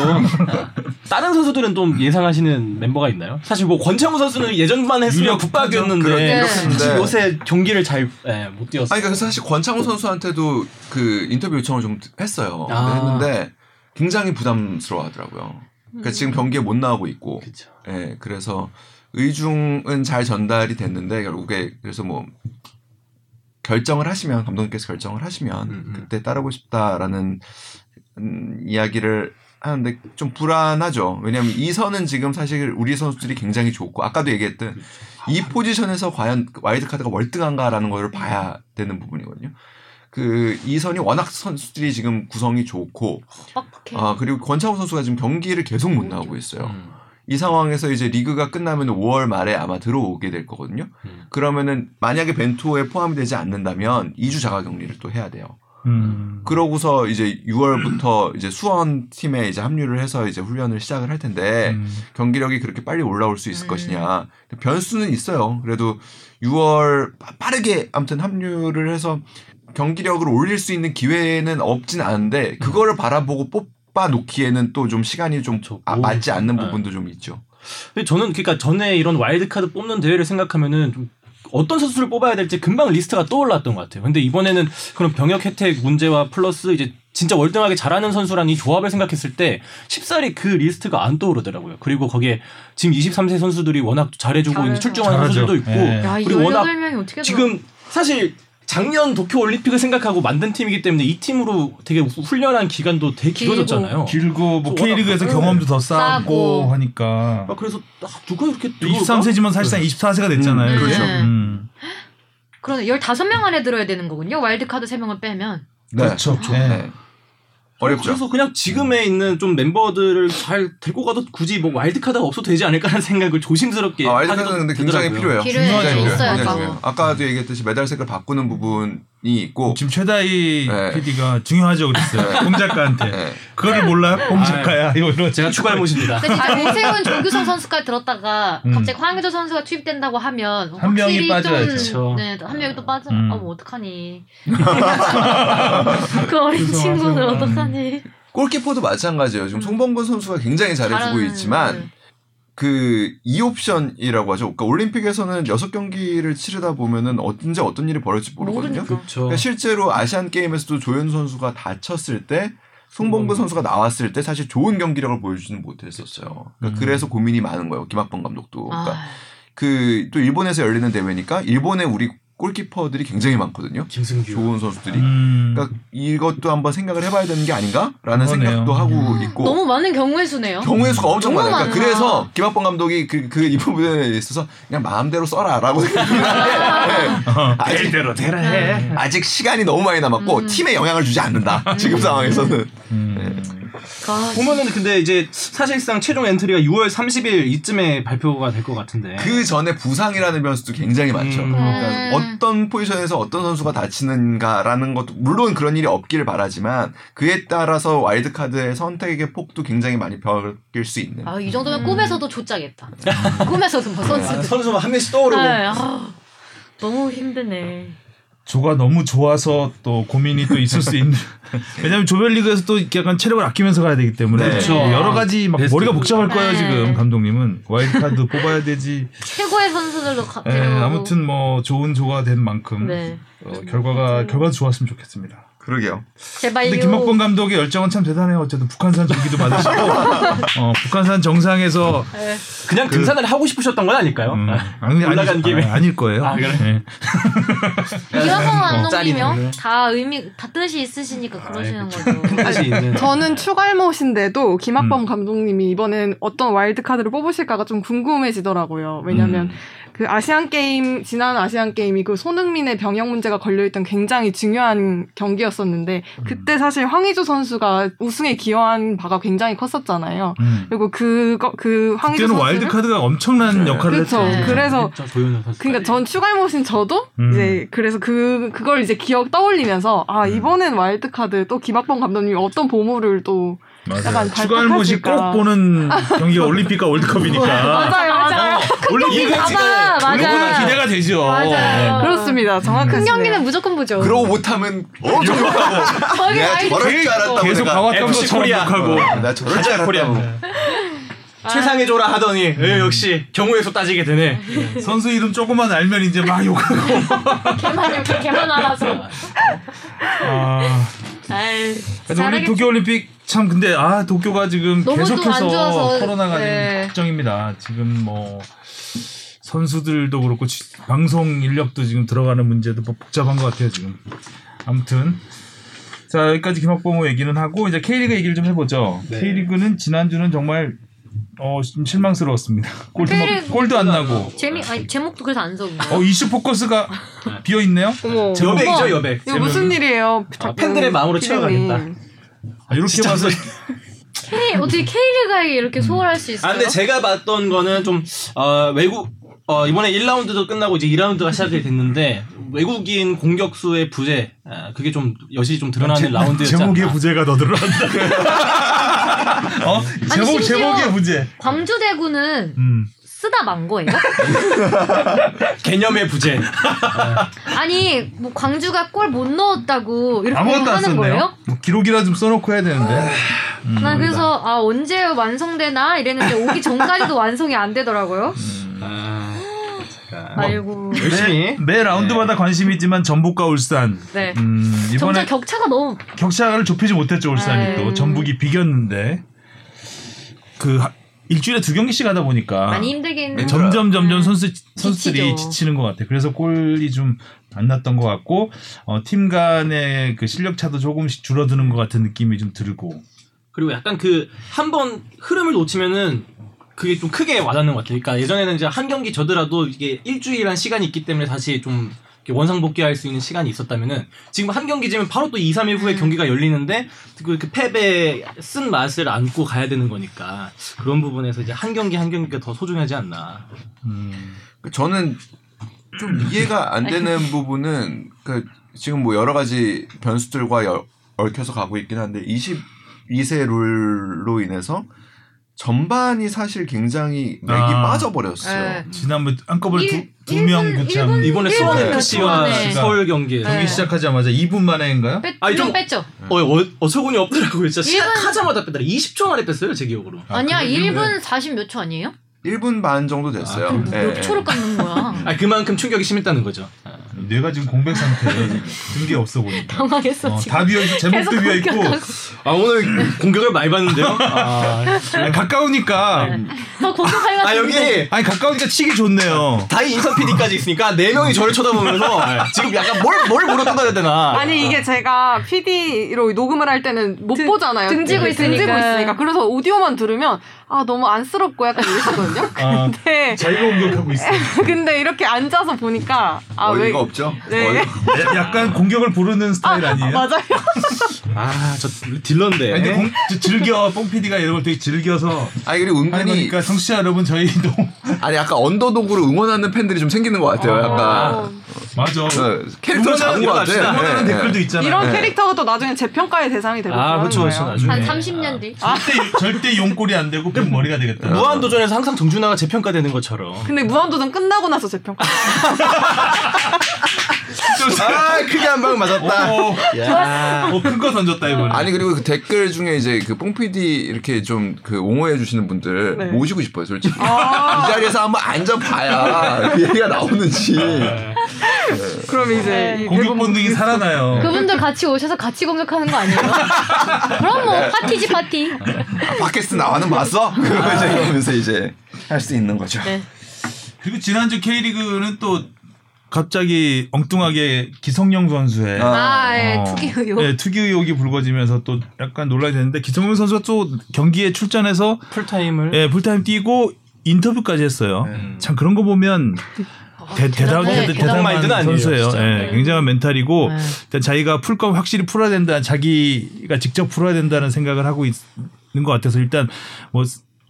[SPEAKER 4] 다른 선수들은 좀 예상하시는 멤버가 있나요? 사실 뭐 권창우 선수는 예전만 했으면. 국박이었는데
[SPEAKER 3] 그렇죠.
[SPEAKER 4] 사실 요새 경기를 잘못 뛰었어요.
[SPEAKER 3] 아니, 그러니까 사실 권창우 선수한테도 그 인터뷰 요청을 좀 했어요.
[SPEAKER 4] 아.
[SPEAKER 3] 했는데 굉장히 부담스러워 하더라고요. 그러니까 지금 경기에 못 나오고 있고.
[SPEAKER 4] 그렇죠.
[SPEAKER 3] 예, 그래서 의중은 잘 전달이 됐는데 결국에 그래서 뭐 결정을 하시면 감독님께서 결정을 하시면
[SPEAKER 4] 음, 음.
[SPEAKER 3] 그때 따르고 싶다라는 음, 이야기를 하는데 좀 불안하죠. 왜냐하면 이 선은 지금 사실 우리 선수들이 굉장히 좋고 아까도 얘기했던 이 포지션에서 과연 와일드 카드가 월등한가라는 걸 봐야 되는 부분이거든요. 그 이 선이 워낙 선수들이 지금 구성이 좋고
[SPEAKER 1] 빡빡해.
[SPEAKER 3] 아 그리고 권창훈 선수가 지금 경기를 계속 못 나오고 있어요.
[SPEAKER 4] 음.
[SPEAKER 3] 이 상황에서 이제 리그가 끝나면 5월 말에 아마 들어오게 될 거거든요.
[SPEAKER 4] 음.
[SPEAKER 3] 그러면은 만약에 벤투에 포함이 되지 않는다면 2주 자가 격리를 또 해야 돼요.
[SPEAKER 2] 음.
[SPEAKER 3] 그러고서 이제 6월부터 이제 수원 팀에 이제 합류를 해서 이제 훈련을 시작을 할 텐데
[SPEAKER 2] 음.
[SPEAKER 3] 경기력이 그렇게 빨리 올라올 수 있을
[SPEAKER 1] 음.
[SPEAKER 3] 것이냐 변수는 있어요. 그래도 6월 빠- 빠르게 아무튼 합류를 해서 경기력을 올릴 수 있는 기회는 없진 않은데 그거를 바라보고 뽑 아 놓기에는 또 좀 시간이 좀
[SPEAKER 4] 그렇죠.
[SPEAKER 3] 아,
[SPEAKER 4] 오.
[SPEAKER 3] 맞지 않는
[SPEAKER 4] 네.
[SPEAKER 3] 부분도 좀 있죠.
[SPEAKER 4] 근데 저는 그러니까 전에 이런 와일드 카드 뽑는 대회를 생각하면은 좀 어떤 선수를 뽑아야 될지 금방 리스트가 떠올랐던 것 같아요. 근데 이번에는 그런 병역 혜택 문제와 플러스 이제 진짜 월등하게 잘하는 선수란 이 조합을 생각했을 때 쉽사리 그 리스트가 안 떠오르더라고요. 그리고 거기에 지금 23세 선수들이 워낙 잘해주고. 있는 출중한
[SPEAKER 2] 잘하죠.
[SPEAKER 4] 선수들도 있고
[SPEAKER 2] 예.
[SPEAKER 1] 야,
[SPEAKER 4] 그리고 워낙
[SPEAKER 1] 18명이 어떻게
[SPEAKER 4] 지금 사실 작년 도쿄 올림픽을 생각하고 만든 팀이기 때문에 이 팀으로 되게 후- 훈련한 기간도 되게. 길어졌잖아요.
[SPEAKER 2] 길고 뭐 K리그에서
[SPEAKER 4] 네.
[SPEAKER 2] 경험도 더 쌓고
[SPEAKER 1] 쌓고.
[SPEAKER 2] 하니까
[SPEAKER 4] 아, 그래서 아, 누가 이렇게 들어올까?
[SPEAKER 2] 23세지만 사실상 24세가 됐잖아요.
[SPEAKER 1] 음,
[SPEAKER 2] 그렇죠.
[SPEAKER 1] 네.
[SPEAKER 2] 음.
[SPEAKER 1] 그러네 15명 안에 들어야 되는 거군요. 와일드카드 3명을 빼면.
[SPEAKER 3] 네.
[SPEAKER 2] 그렇죠. 네.
[SPEAKER 3] 네. 어렵죠.
[SPEAKER 4] 그래서 그냥 지금에 있는 좀 멤버들을 잘 데리고 가도 굳이 뭐 와일드카드가 없어도 되지 않을까라는 생각을 조심스럽게
[SPEAKER 3] 아, 와일드카드는 근데 굉장히
[SPEAKER 4] 되더라고요.
[SPEAKER 3] 필요해요.
[SPEAKER 1] 필요해요.
[SPEAKER 3] 굉장히
[SPEAKER 1] 있어요,
[SPEAKER 3] 굉장히
[SPEAKER 1] 그거.
[SPEAKER 3] 필요해요. 아까도 얘기했듯이 메달색을 바꾸는 부분 이 있고
[SPEAKER 2] 지금 최다희
[SPEAKER 3] 네.
[SPEAKER 2] PD가 중요하죠 그랬어요. 홍 작가한테.
[SPEAKER 3] 네.
[SPEAKER 2] 그거를 몰라요? 홍 작가야. 이거 이런
[SPEAKER 4] 제가 추가해 모십니다.
[SPEAKER 1] 근데 잘 오세훈 조규성 선수까지 들었다가
[SPEAKER 2] 음.
[SPEAKER 1] 갑자기 황의조 선수가 투입된다고 하면
[SPEAKER 2] 한 명이 빠져야죠.
[SPEAKER 1] 좀, 네, 한 명이 또 빠져.
[SPEAKER 2] 음.
[SPEAKER 1] 아, 뭐 어떡하니. 그 어린
[SPEAKER 2] 음.
[SPEAKER 1] 어떡하니.
[SPEAKER 3] 골키퍼도 마찬가지예요. 지금 송범근 선수가 굉장히 잘해주고
[SPEAKER 1] 잘하는-
[SPEAKER 3] 있지만 그 2옵션이라고 하죠. 그러니까 올림픽에서는 6경기를 치르다 보면은 언제 어떤 일이 벌어질지 모르거든요.
[SPEAKER 4] 그렇죠.
[SPEAKER 3] 그러니까 실제로 아시안 게임에서도 조현 선수가 다쳤을 때 송범근 선수가 나왔을 때 사실 좋은 경기력을 보여주지는 못했었어요. 그러니까
[SPEAKER 2] 음.
[SPEAKER 3] 그래서 고민이 많은 거예요. 김학범 감독도. 그러니까
[SPEAKER 1] 아,
[SPEAKER 3] 그또 일본에서 열리는 대회니까 일본에 우리 골키퍼들이 굉장히 많거든요.
[SPEAKER 4] 김승규.
[SPEAKER 3] 좋은 선수들이.
[SPEAKER 2] 음.
[SPEAKER 3] 그러니까 이것도 한번 생각을 해봐야 되는 게 아닌가라는
[SPEAKER 2] 그러네요.
[SPEAKER 3] 생각도 하고 있고
[SPEAKER 1] 너무 많은 경우의 수네요.
[SPEAKER 3] 경우의 수가 엄청 많아요. 그러니까. 그래서 김학범 감독이 그 그이 부분에 있어서 그냥 마음대로 써라라고 생각을 하는데 네. 아직
[SPEAKER 2] 대로 대라 해.
[SPEAKER 3] 아직 시간이 너무 많이 남았고
[SPEAKER 1] 음.
[SPEAKER 3] 팀에 영향을 주지 않는다. 지금 상황에서는
[SPEAKER 2] 음.
[SPEAKER 1] 아,
[SPEAKER 4] 보면은 근데 이제 사실상 최종 엔트리가 6월 30일 이쯤에 발표가 될 것 같은데.
[SPEAKER 3] 그 전에 부상이라는 변수도 굉장히 많죠.
[SPEAKER 4] 음.
[SPEAKER 3] 그러니까
[SPEAKER 1] 음.
[SPEAKER 3] 어떤 포지션에서 어떤 선수가 다치는가라는 것도 물론 그런 일이 없기를 바라지만 그에 따라서 와일드 카드의 선택의 폭도 굉장히 많이 바뀔 수 있는.
[SPEAKER 1] 아, 이 정도면 꿈에서도 조짜겠다. 꿈에서도 뭐
[SPEAKER 4] 아,
[SPEAKER 1] 선수들.
[SPEAKER 4] 선수 한 명씩 떠오르고.
[SPEAKER 1] 네, 아, 너무 힘드네.
[SPEAKER 2] 조가 너무 좋아서 또 고민이 또 있을 수 있는. 왜냐하면 조별리그에서 또 약간 체력을 아끼면서 가야 되기 때문에
[SPEAKER 3] 네.
[SPEAKER 4] 그렇죠.
[SPEAKER 2] 여러 가지 막
[SPEAKER 4] 베스트.
[SPEAKER 2] 머리가 복잡할 거예요
[SPEAKER 1] 네.
[SPEAKER 2] 지금 감독님은 와일드카드 뽑아야 되지.
[SPEAKER 1] 최고의 선수들도 가,
[SPEAKER 2] 예,
[SPEAKER 1] 데려오고.
[SPEAKER 2] 아무튼 뭐 좋은 조가 된 만큼
[SPEAKER 1] 네.
[SPEAKER 2] 어, 결과가 결과 좋았으면 좋겠습니다.
[SPEAKER 3] 그러게요.
[SPEAKER 1] 제발요.
[SPEAKER 2] 근데 김학범 감독의 열정은 참 대단해요. 어쨌든 북한산 전기도 받으시고 어, 북한산 정상에서
[SPEAKER 4] 그냥 등산을 하고 싶으셨던 건 아닐까요?
[SPEAKER 2] 음,
[SPEAKER 4] 아,
[SPEAKER 2] 아니,
[SPEAKER 4] 올라간
[SPEAKER 2] 아니,
[SPEAKER 4] 김에.
[SPEAKER 2] 아, 닐 거예요.
[SPEAKER 4] 아, 그래?
[SPEAKER 2] 네.
[SPEAKER 1] 김학범
[SPEAKER 4] 짤이네.
[SPEAKER 1] 감독님이요? 다 의미 다 뜻이 있으시니까 그러시는 거죠.
[SPEAKER 4] 뜻이 있는.
[SPEAKER 5] 저는 축알못인데도 김학범
[SPEAKER 2] 음.
[SPEAKER 5] 감독님이 이번엔 어떤 와일드 카드를 뽑으실까가 좀 궁금해지더라고요. 왜냐하면
[SPEAKER 2] 음.
[SPEAKER 5] 그 아시안 게임 지난 아시안 게임이 그 손흥민의 병역 문제가 걸려있던 굉장히 중요한 경기였었는데
[SPEAKER 2] 음.
[SPEAKER 5] 그때 사실 황의조 선수가 우승에 기여한 바가 굉장히 컸었잖아요.
[SPEAKER 2] 음.
[SPEAKER 5] 그리고 그거 그 황의조
[SPEAKER 2] 그때는
[SPEAKER 5] 선수
[SPEAKER 2] 와일드 카드가 엄청난
[SPEAKER 3] 네.
[SPEAKER 2] 역할을
[SPEAKER 5] 그렇죠.
[SPEAKER 2] 했죠.
[SPEAKER 1] 네.
[SPEAKER 5] 그래서. 그러니까 전 축알못인 저도
[SPEAKER 2] 음.
[SPEAKER 5] 이제 그래서 그 그걸 이제 기억 떠올리면서 아 이번엔 와일드 카드 또 김학범 감독님이 어떤 보물을 또
[SPEAKER 2] 맞아요.
[SPEAKER 5] 약간
[SPEAKER 2] 축알못이
[SPEAKER 5] 발탁하실까.
[SPEAKER 2] 꼭 보는 경기가 올림픽과 월드컵이니까
[SPEAKER 5] 맞아요 맞아요
[SPEAKER 2] 원래
[SPEAKER 1] 경기 봐봐, 맞아.
[SPEAKER 2] 우리보다 기대가 되죠.
[SPEAKER 1] 맞아요.
[SPEAKER 2] 네.
[SPEAKER 5] 그렇습니다 정확하시네요.
[SPEAKER 1] 큰 경기는 무조건 보죠.
[SPEAKER 3] 그러고 못하면 엄청 욕하고
[SPEAKER 1] 거기
[SPEAKER 3] 저럴 줄 알았다고
[SPEAKER 2] 계속 것처럼
[SPEAKER 4] 코리아.
[SPEAKER 2] 욕하고
[SPEAKER 3] 어, 나 저럴 줄 알았다고
[SPEAKER 4] 최상의 조라 하더니 예, 역시 경우에서 따지게 되네.
[SPEAKER 2] 선수 이름 조금만 알면 이제 막 욕하고.
[SPEAKER 1] 개만 이렇게 개만 알아서.
[SPEAKER 2] 아,
[SPEAKER 1] 아이,
[SPEAKER 2] 그래서 우리. 도쿄올림픽 참 근데 아 도쿄가 지금 계속해서 코로나가
[SPEAKER 1] 네.
[SPEAKER 2] 지금 걱정입니다. 지금 뭐 선수들도 그렇고 지- 방송 인력도 지금 들어가는 문제도 뭐 복잡한 것 같아요 지금. 아무튼 자 여기까지 김학범호 얘기는 하고 이제 K리그 얘기를 좀 해보죠.
[SPEAKER 4] 네.
[SPEAKER 2] K리그는 지난주는 정말 어, 좀 실망스러웠습니다. 골도, 막- 골도 안 나고.
[SPEAKER 1] 재미 아니 제목도 그래서 안 적은
[SPEAKER 2] 어 이슈 포커스가 비어 있네요.
[SPEAKER 5] 어머
[SPEAKER 4] 여백이죠 여백.
[SPEAKER 5] 이거 무슨 일이에요?
[SPEAKER 4] 아, 팬들의 마음으로
[SPEAKER 5] 피디님.
[SPEAKER 4] 채워가겠다.
[SPEAKER 2] 아, 이렇게 봐서
[SPEAKER 1] K 어떻게 K리그에 이렇게 소홀할 수 있어요?
[SPEAKER 4] 아 근데 제가 봤던 거는 좀 어, 외국 어, 이번에 1라운드도 끝나고 이제 2라운드가 시작이 됐는데 외국인 공격수의 부재 아, 그게 좀 여실히 좀 드러나는
[SPEAKER 2] 제-
[SPEAKER 4] 라운드였지
[SPEAKER 2] 제목에
[SPEAKER 4] 않나.
[SPEAKER 2] 부재가 더 들어간다. 어? 제목 제목에 부재.
[SPEAKER 1] 광주 대구는
[SPEAKER 2] 음.
[SPEAKER 1] 쓰다 만 거예요?
[SPEAKER 4] 개념의 부재.
[SPEAKER 1] 아니 뭐 광주가 골 못 넣었다고 이렇게
[SPEAKER 2] 아무것도 안
[SPEAKER 1] 하는
[SPEAKER 2] 썼네요.
[SPEAKER 1] 거예요?
[SPEAKER 2] 뭐 기록이라 좀 써놓고 해야 되는데. 음,
[SPEAKER 1] 난 그래서 아 언제 완성되나 이랬는데 오기 전까지도 완성이 안 되더라고요.
[SPEAKER 4] 아,
[SPEAKER 1] 아이고.
[SPEAKER 4] 열심히.
[SPEAKER 2] 매 라운드마다 관심이 있지만 전북과 울산.
[SPEAKER 1] 네.
[SPEAKER 2] 음,
[SPEAKER 1] 점점
[SPEAKER 2] 이번에
[SPEAKER 1] 격차가 너무
[SPEAKER 2] 격차를 좁히지 못했죠 울산이
[SPEAKER 1] 네.
[SPEAKER 2] 또 전북이 비겼는데 그 하- 일주일에 두 경기씩 하다 보니까
[SPEAKER 1] 많이 힘들긴
[SPEAKER 3] 네,
[SPEAKER 2] 점점 점점
[SPEAKER 1] 음.
[SPEAKER 2] 선수 선수들이
[SPEAKER 1] 지치죠.
[SPEAKER 2] 지치는 것 같아. 요 그래서 골이 좀 안 났던 것 같고 어, 팀 간의 그 실력 차도 조금씩 줄어드는 것 같은 느낌이 좀 들고.
[SPEAKER 4] 그리고 약간 그 한 번 흐름을 놓치면은 그게 좀 크게 와닿는 것 같아요. 그러니까 예전에는 이제 한 경기 져더라도 이게 일주일 한 시간이 있기 때문에 다시 좀 원상 복귀할 수 있는 시간이 있었다면은 지금 한 경기 지면 바로 또 2, 3일 후에
[SPEAKER 1] 음.
[SPEAKER 4] 경기가 열리는데 그, 그 패배 쓴 맛을 안고 가야 되는 거니까 그런 부분에서 이제 한 경기 한 경기가 더 소중하지 않나.
[SPEAKER 2] 음.
[SPEAKER 3] 저는 좀 이해가 안 되는 부분은 그 지금 뭐 여러 가지 변수들과 여- 얽혀서 가고 있긴 한데 22세 룰로 인해서 전반이 사실 굉장히 맥이
[SPEAKER 2] 아.
[SPEAKER 3] 빠져버렸어요.
[SPEAKER 1] 네.
[SPEAKER 2] 지난번 한꺼번에
[SPEAKER 1] 일-
[SPEAKER 2] 두명
[SPEAKER 1] 일본-
[SPEAKER 2] 교체한
[SPEAKER 1] 일본-
[SPEAKER 4] 이번에 수원
[SPEAKER 1] 네.
[SPEAKER 4] FC와
[SPEAKER 1] 네.
[SPEAKER 4] 서울 경기.
[SPEAKER 1] 네.
[SPEAKER 2] 경기 시작하자마자 2분 만에인가요?
[SPEAKER 1] 뺐,
[SPEAKER 4] 아니,
[SPEAKER 1] 두명
[SPEAKER 4] 좀-
[SPEAKER 1] 뺐죠.
[SPEAKER 4] 어, 어, 어처구니 없더라고요. 진짜
[SPEAKER 1] 일본-
[SPEAKER 4] 시작하자마자 뺐더라. 20초 만에 뺐어요, 제 기억으로.
[SPEAKER 2] 아,
[SPEAKER 1] 아니야
[SPEAKER 2] 그래?
[SPEAKER 1] 1분 40 몇 초 아니에요?
[SPEAKER 3] 1분 반 정도 됐어요.
[SPEAKER 2] 아,
[SPEAKER 1] 몇
[SPEAKER 3] 예.
[SPEAKER 1] 초를 깎는 거야?
[SPEAKER 4] 아, 그만큼 충격이 심했다는 거죠.
[SPEAKER 2] 뇌가 지금 공백 상태에 든게 없어 보니까.
[SPEAKER 1] 당황했어
[SPEAKER 2] 어,
[SPEAKER 1] 지금.
[SPEAKER 2] 다 비어 있고 제목도 비어 있고.
[SPEAKER 4] 아, 오늘 공격을 많이 받는데요? 아,
[SPEAKER 2] 아니, 가까우니까
[SPEAKER 1] 더 공격할 것
[SPEAKER 4] 아, 여기
[SPEAKER 2] 아니 가까우니까 치기 좋네요.
[SPEAKER 4] 다이 인선 PD까지 있으니까 네 명이 저를 쳐다보면서 지금 약간 뭘, 뭘 물어 뜯어야 되나.
[SPEAKER 5] 아니 이게 제가 PD로 녹음을 할 때는 못
[SPEAKER 1] 등-
[SPEAKER 5] 보잖아요.
[SPEAKER 1] 등지고
[SPEAKER 5] 네,
[SPEAKER 1] 있으니까.
[SPEAKER 5] 등지고 있으니까. 그래서 오디오만 들으면 아 너무 안쓰럽고 약간 이랬거든요.
[SPEAKER 2] 아,
[SPEAKER 5] 근데
[SPEAKER 2] 자기가 공격하고 있어.
[SPEAKER 5] 근데 이렇게 앉아서 보니까 아 왜?
[SPEAKER 3] 어이가 없죠.
[SPEAKER 5] 네.
[SPEAKER 3] 어이가-
[SPEAKER 2] 야- 약간 공격을 부르는 스타일 아 니에요?
[SPEAKER 5] 맞아요.
[SPEAKER 4] 아, 저 딜러인데.
[SPEAKER 2] 아니, 근데 공, 저 즐겨 뽕 PD가 이런 걸 되게 즐겨서
[SPEAKER 3] 아니 그리고 은근히
[SPEAKER 2] 거니까 청취자 여러분 저희도
[SPEAKER 3] 아니 약간 언더독으로 응원하는 팬들이 좀 생기는 것 같아요. 약간
[SPEAKER 5] 어,
[SPEAKER 2] 맞아.
[SPEAKER 3] 어, 캐릭터 작은 것. 같아.
[SPEAKER 2] 응원하는
[SPEAKER 3] 예, 예.
[SPEAKER 2] 댓글도 있잖아요.
[SPEAKER 5] 이런
[SPEAKER 3] 네.
[SPEAKER 5] 캐릭터가 또 나중에 재평가의 대상이 되고
[SPEAKER 4] 아,
[SPEAKER 5] 그러는
[SPEAKER 4] 그쵸, 그쵸,
[SPEAKER 5] 거예요.
[SPEAKER 4] 나중에.
[SPEAKER 1] 한
[SPEAKER 4] 네.
[SPEAKER 1] 30년 뒤.
[SPEAKER 2] 절대 절대 용골이 안 되고 그 머리가 되겠다.
[SPEAKER 4] 무한도전에서 항상 정준하가 재평가되는 것처럼.
[SPEAKER 5] 근데 무한도전 끝나고 나서 재평가.
[SPEAKER 3] 아 크게 한 방 맞았다.
[SPEAKER 2] 어,
[SPEAKER 4] 야.
[SPEAKER 2] 어, 큰거 던졌다 이번에.
[SPEAKER 3] 아니 그리고 그 댓글 중에 이제 그 뽕피디 이렇게 좀 그 옹호해 주시는 분들
[SPEAKER 5] 네.
[SPEAKER 3] 모시고 싶어요 솔직히
[SPEAKER 5] 아.
[SPEAKER 3] 이 자리에서 한번 앉아봐야 그 얘기가 나오는지
[SPEAKER 5] 그럼 이제
[SPEAKER 1] 네.
[SPEAKER 5] 이
[SPEAKER 2] 공격 본능이. 살아나요.
[SPEAKER 1] 그분들 같이 오셔서 같이 공격하는 거 아니에요? 그럼 뭐 파티지 파티.
[SPEAKER 3] 팟캐스트 나와는 봤어? 이제 이러면서 이제 할 수 있는 거죠.
[SPEAKER 1] 네.
[SPEAKER 2] 그리고 지난주 K리그는 또 갑자기 엉뚱하게 기성용 선수의
[SPEAKER 3] 아.
[SPEAKER 1] 아, 예,
[SPEAKER 2] 어,
[SPEAKER 1] 투기 의혹.
[SPEAKER 2] 네, 투기 의혹이 불거지면서 또 약간 논란이 됐는데 기성용 선수가 또 경기에 출전해서
[SPEAKER 4] 풀타임을
[SPEAKER 2] 예, 풀타임 뛰고 인터뷰까지 했어요.
[SPEAKER 4] 음.
[SPEAKER 2] 참 그런 거 보면 대, 대단,
[SPEAKER 1] 네,
[SPEAKER 2] 대,
[SPEAKER 1] 대단
[SPEAKER 2] 대단한
[SPEAKER 4] 마인드는
[SPEAKER 2] 선수예요. 예,
[SPEAKER 1] 네.
[SPEAKER 2] 굉장한 멘탈이고
[SPEAKER 1] 네.
[SPEAKER 2] 일단 자기가 풀 거면 확실히 풀어야 된다. 자기가 직접 풀어야 된다는 생각을 하고 있는 것 같아서 일단 뭐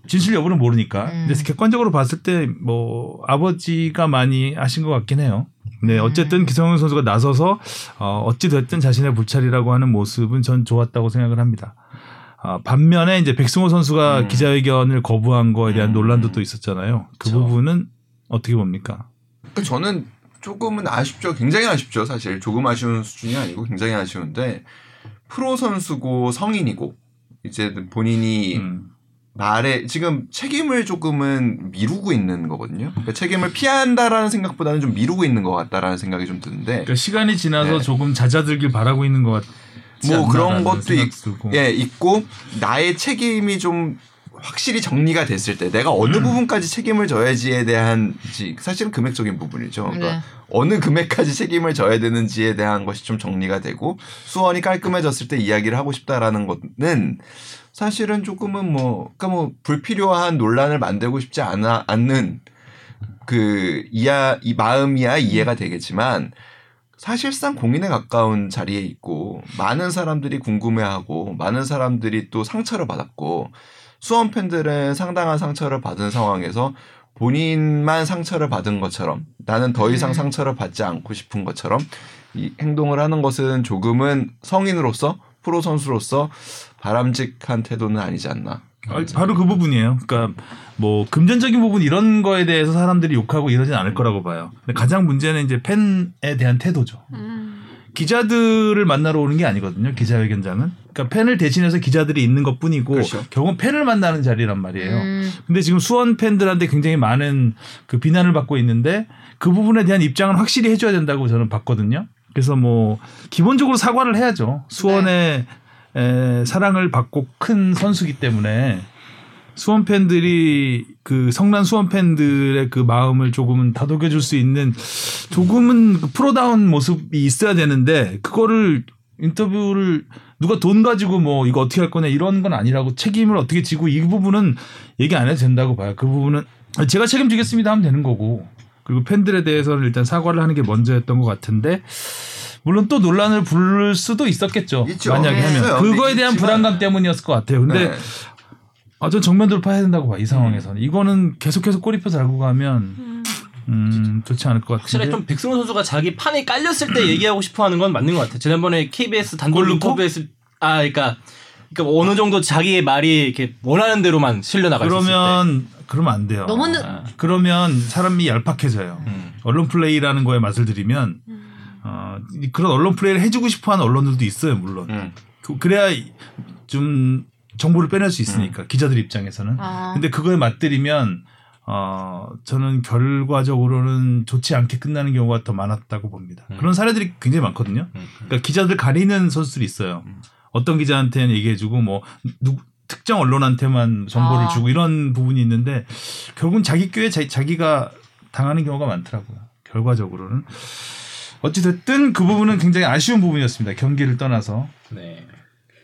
[SPEAKER 2] 진실 여부는 모르니까.
[SPEAKER 1] 음.
[SPEAKER 2] 근데 객관적으로 봤을 때 뭐 아버지가 많이 하신 것 같긴 해요. 네, 어쨌든
[SPEAKER 1] 음.
[SPEAKER 2] 기성용 선수가 나서서 어, 어찌 됐든 자신의 불찰이라고 하는 모습은 전 좋았다고 생각을 합니다. 아, 반면에 이제 백승호 선수가
[SPEAKER 3] 음.
[SPEAKER 2] 기자회견을 거부한 거에 대한
[SPEAKER 3] 음.
[SPEAKER 2] 논란도 또 있었잖아요. 그
[SPEAKER 4] 그쵸.
[SPEAKER 2] 부분은 어떻게 봅니까?
[SPEAKER 3] 저는 조금은 아쉽죠. 굉장히 아쉽죠. 사실 조금 아쉬운 수준이 아니고 굉장히 아쉬운데 프로 선수고 성인이고 이제 본인이
[SPEAKER 2] 음.
[SPEAKER 3] 말에 지금 책임을 조금은 미루고 있는 거거든요. 그러니까 책임을 피한다라는 생각보다는 좀 미루고 있는 것 같다라는 생각이 좀 드는데
[SPEAKER 2] 그러니까 시간이 지나서
[SPEAKER 3] 네.
[SPEAKER 2] 조금 잦아들길 바라고 있는 것 같지
[SPEAKER 3] 뭐 그런 것도 있-. 예 있고 나의 책임이 좀 확실히 정리가 됐을 때 내가 어느 부분까지 책임을 져야지에 대한 지 사실은 금액적인 부분이죠. 그러니까
[SPEAKER 1] 네.
[SPEAKER 3] 어느 금액까지 책임을 져야 되는지에 대한 것이 좀 정리가 되고 수원이 깔끔해졌을 때 이야기를 하고 싶다라는 것은 사실은 조금은 뭐 그러니까 뭐 불필요한 논란을 만들고 싶지 않아 않는 그 이야 이 마음이야 이해가 되겠지만 사실상 공인에 가까운 자리에 있고 많은 사람들이 궁금해하고 많은 사람들이 또 상처를 받았고 수원 팬들은 상당한 상처를 받은 상황에서 본인만 상처를 받은 것처럼 나는 더 이상
[SPEAKER 1] 음.
[SPEAKER 3] 상처를 받지 않고 싶은 것처럼 이 행동을 하는 것은 조금은 성인으로서 프로 선수로서 바람직한 태도는 아니지 않나.
[SPEAKER 2] 아, 바로 그 부분이에요. 그러니까 뭐 금전적인 부분 이런 거에 대해서 사람들이 욕하고 이러진 않을 거라고 봐요. 근데 가장 문제는 이제 팬에 대한 태도죠.
[SPEAKER 1] 음.
[SPEAKER 2] 기자들을 만나러 오는 게 아니거든요. 기자회견장은. 그러니까 팬을 대신해서 기자들이 있는 것 뿐이고
[SPEAKER 3] 그렇죠.
[SPEAKER 2] 결국은 팬을 만나는 자리란 말이에요.
[SPEAKER 1] 음.
[SPEAKER 2] 근데 지금 수원 팬들한테 굉장히 많은 그 비난을 받고 있는데 그 부분에 대한 입장은 확실히 해줘야 된다고 저는 봤거든요. 그래서 뭐 기본적으로 사과를 해야죠. 수원의 에, 사랑을 받고 큰 선수기 때문에 수원 팬들이 그 성난 수원 팬들의 그 마음을 조금은 다독여 줄 수 있는 조금은 그 프로다운 모습이 있어야 되는데 그거를 인터뷰를 누가 돈 가지고 뭐 이거 어떻게 할 거냐 이런 건 아니라고 책임을 어떻게 지고 이 부분은 얘기 안 해도 된다고 봐요. 그 부분은 제가 책임지겠습니다 하면 되는 거고 그리고 팬들에 대해서는 일단 사과를 하는 게 먼저였던 것 같은데 물론 또 논란을 부를 수도 있었겠죠.
[SPEAKER 3] 있죠.
[SPEAKER 2] 만약에
[SPEAKER 1] 네.
[SPEAKER 2] 하면
[SPEAKER 3] 있어요.
[SPEAKER 2] 그거에 대한
[SPEAKER 3] 있지만-
[SPEAKER 2] 불안감 때문이었을 것 같아요. 근데
[SPEAKER 3] 네.
[SPEAKER 2] 아, 전 정면 돌파해야 된다고 봐, 이 상황에서는. 이거는 계속해서 꼬리표 달고 가면, 음, 좋지 않을 것
[SPEAKER 4] 확실히
[SPEAKER 2] 같은데.
[SPEAKER 4] 좀 백승호 선수가 자기 판이 깔렸을 때 얘기하고 싶어 하는 건 맞는 것 같아요. 지난번에 KBS 단독
[SPEAKER 2] 골 넣고?
[SPEAKER 4] 인터뷰에서 아 그러니까 그러니까 어느 정도 자기의 말이 이렇게 원하는 대로만 실려 나갈 수 있을 때.
[SPEAKER 2] 그러면, 그러면 안 돼요.
[SPEAKER 1] 너무 늦-
[SPEAKER 4] 아,
[SPEAKER 2] 그러면 사람이 얄팍해져요.
[SPEAKER 4] 음.
[SPEAKER 2] 언론 플레이라는 거에 맛을 들이면, 어, 이- 그런 언론 플레이를 해주고 싶어 하는 언론들도 있어요, 물론.
[SPEAKER 3] 음.
[SPEAKER 2] 그- 그래야 좀 정보를 빼낼 수 있으니까, 기자들 입장에서는.
[SPEAKER 1] 아.
[SPEAKER 2] 근데 그거에 맞들이면, 어, 저는 결과적으로는 좋지 않게 끝나는 경우가 더 많았다고 봅니다.
[SPEAKER 4] 음.
[SPEAKER 2] 그런 사례들이 굉장히 많거든요.
[SPEAKER 4] 음.
[SPEAKER 2] 그러니까 기자들 가리는 선수들이 있어요. 어떤 기자한테는 얘기해주고 뭐 누, 특정 언론한테만 정보를
[SPEAKER 1] 아.
[SPEAKER 2] 주고 이런 부분이 있는데 결국은 자기 꾀에 자, 자기가 당하는 경우가 많더라고요. 결과적으로는 어찌 됐든 그 부분은 굉장히 아쉬운 부분이었습니다. 경기를 떠나서
[SPEAKER 4] 네.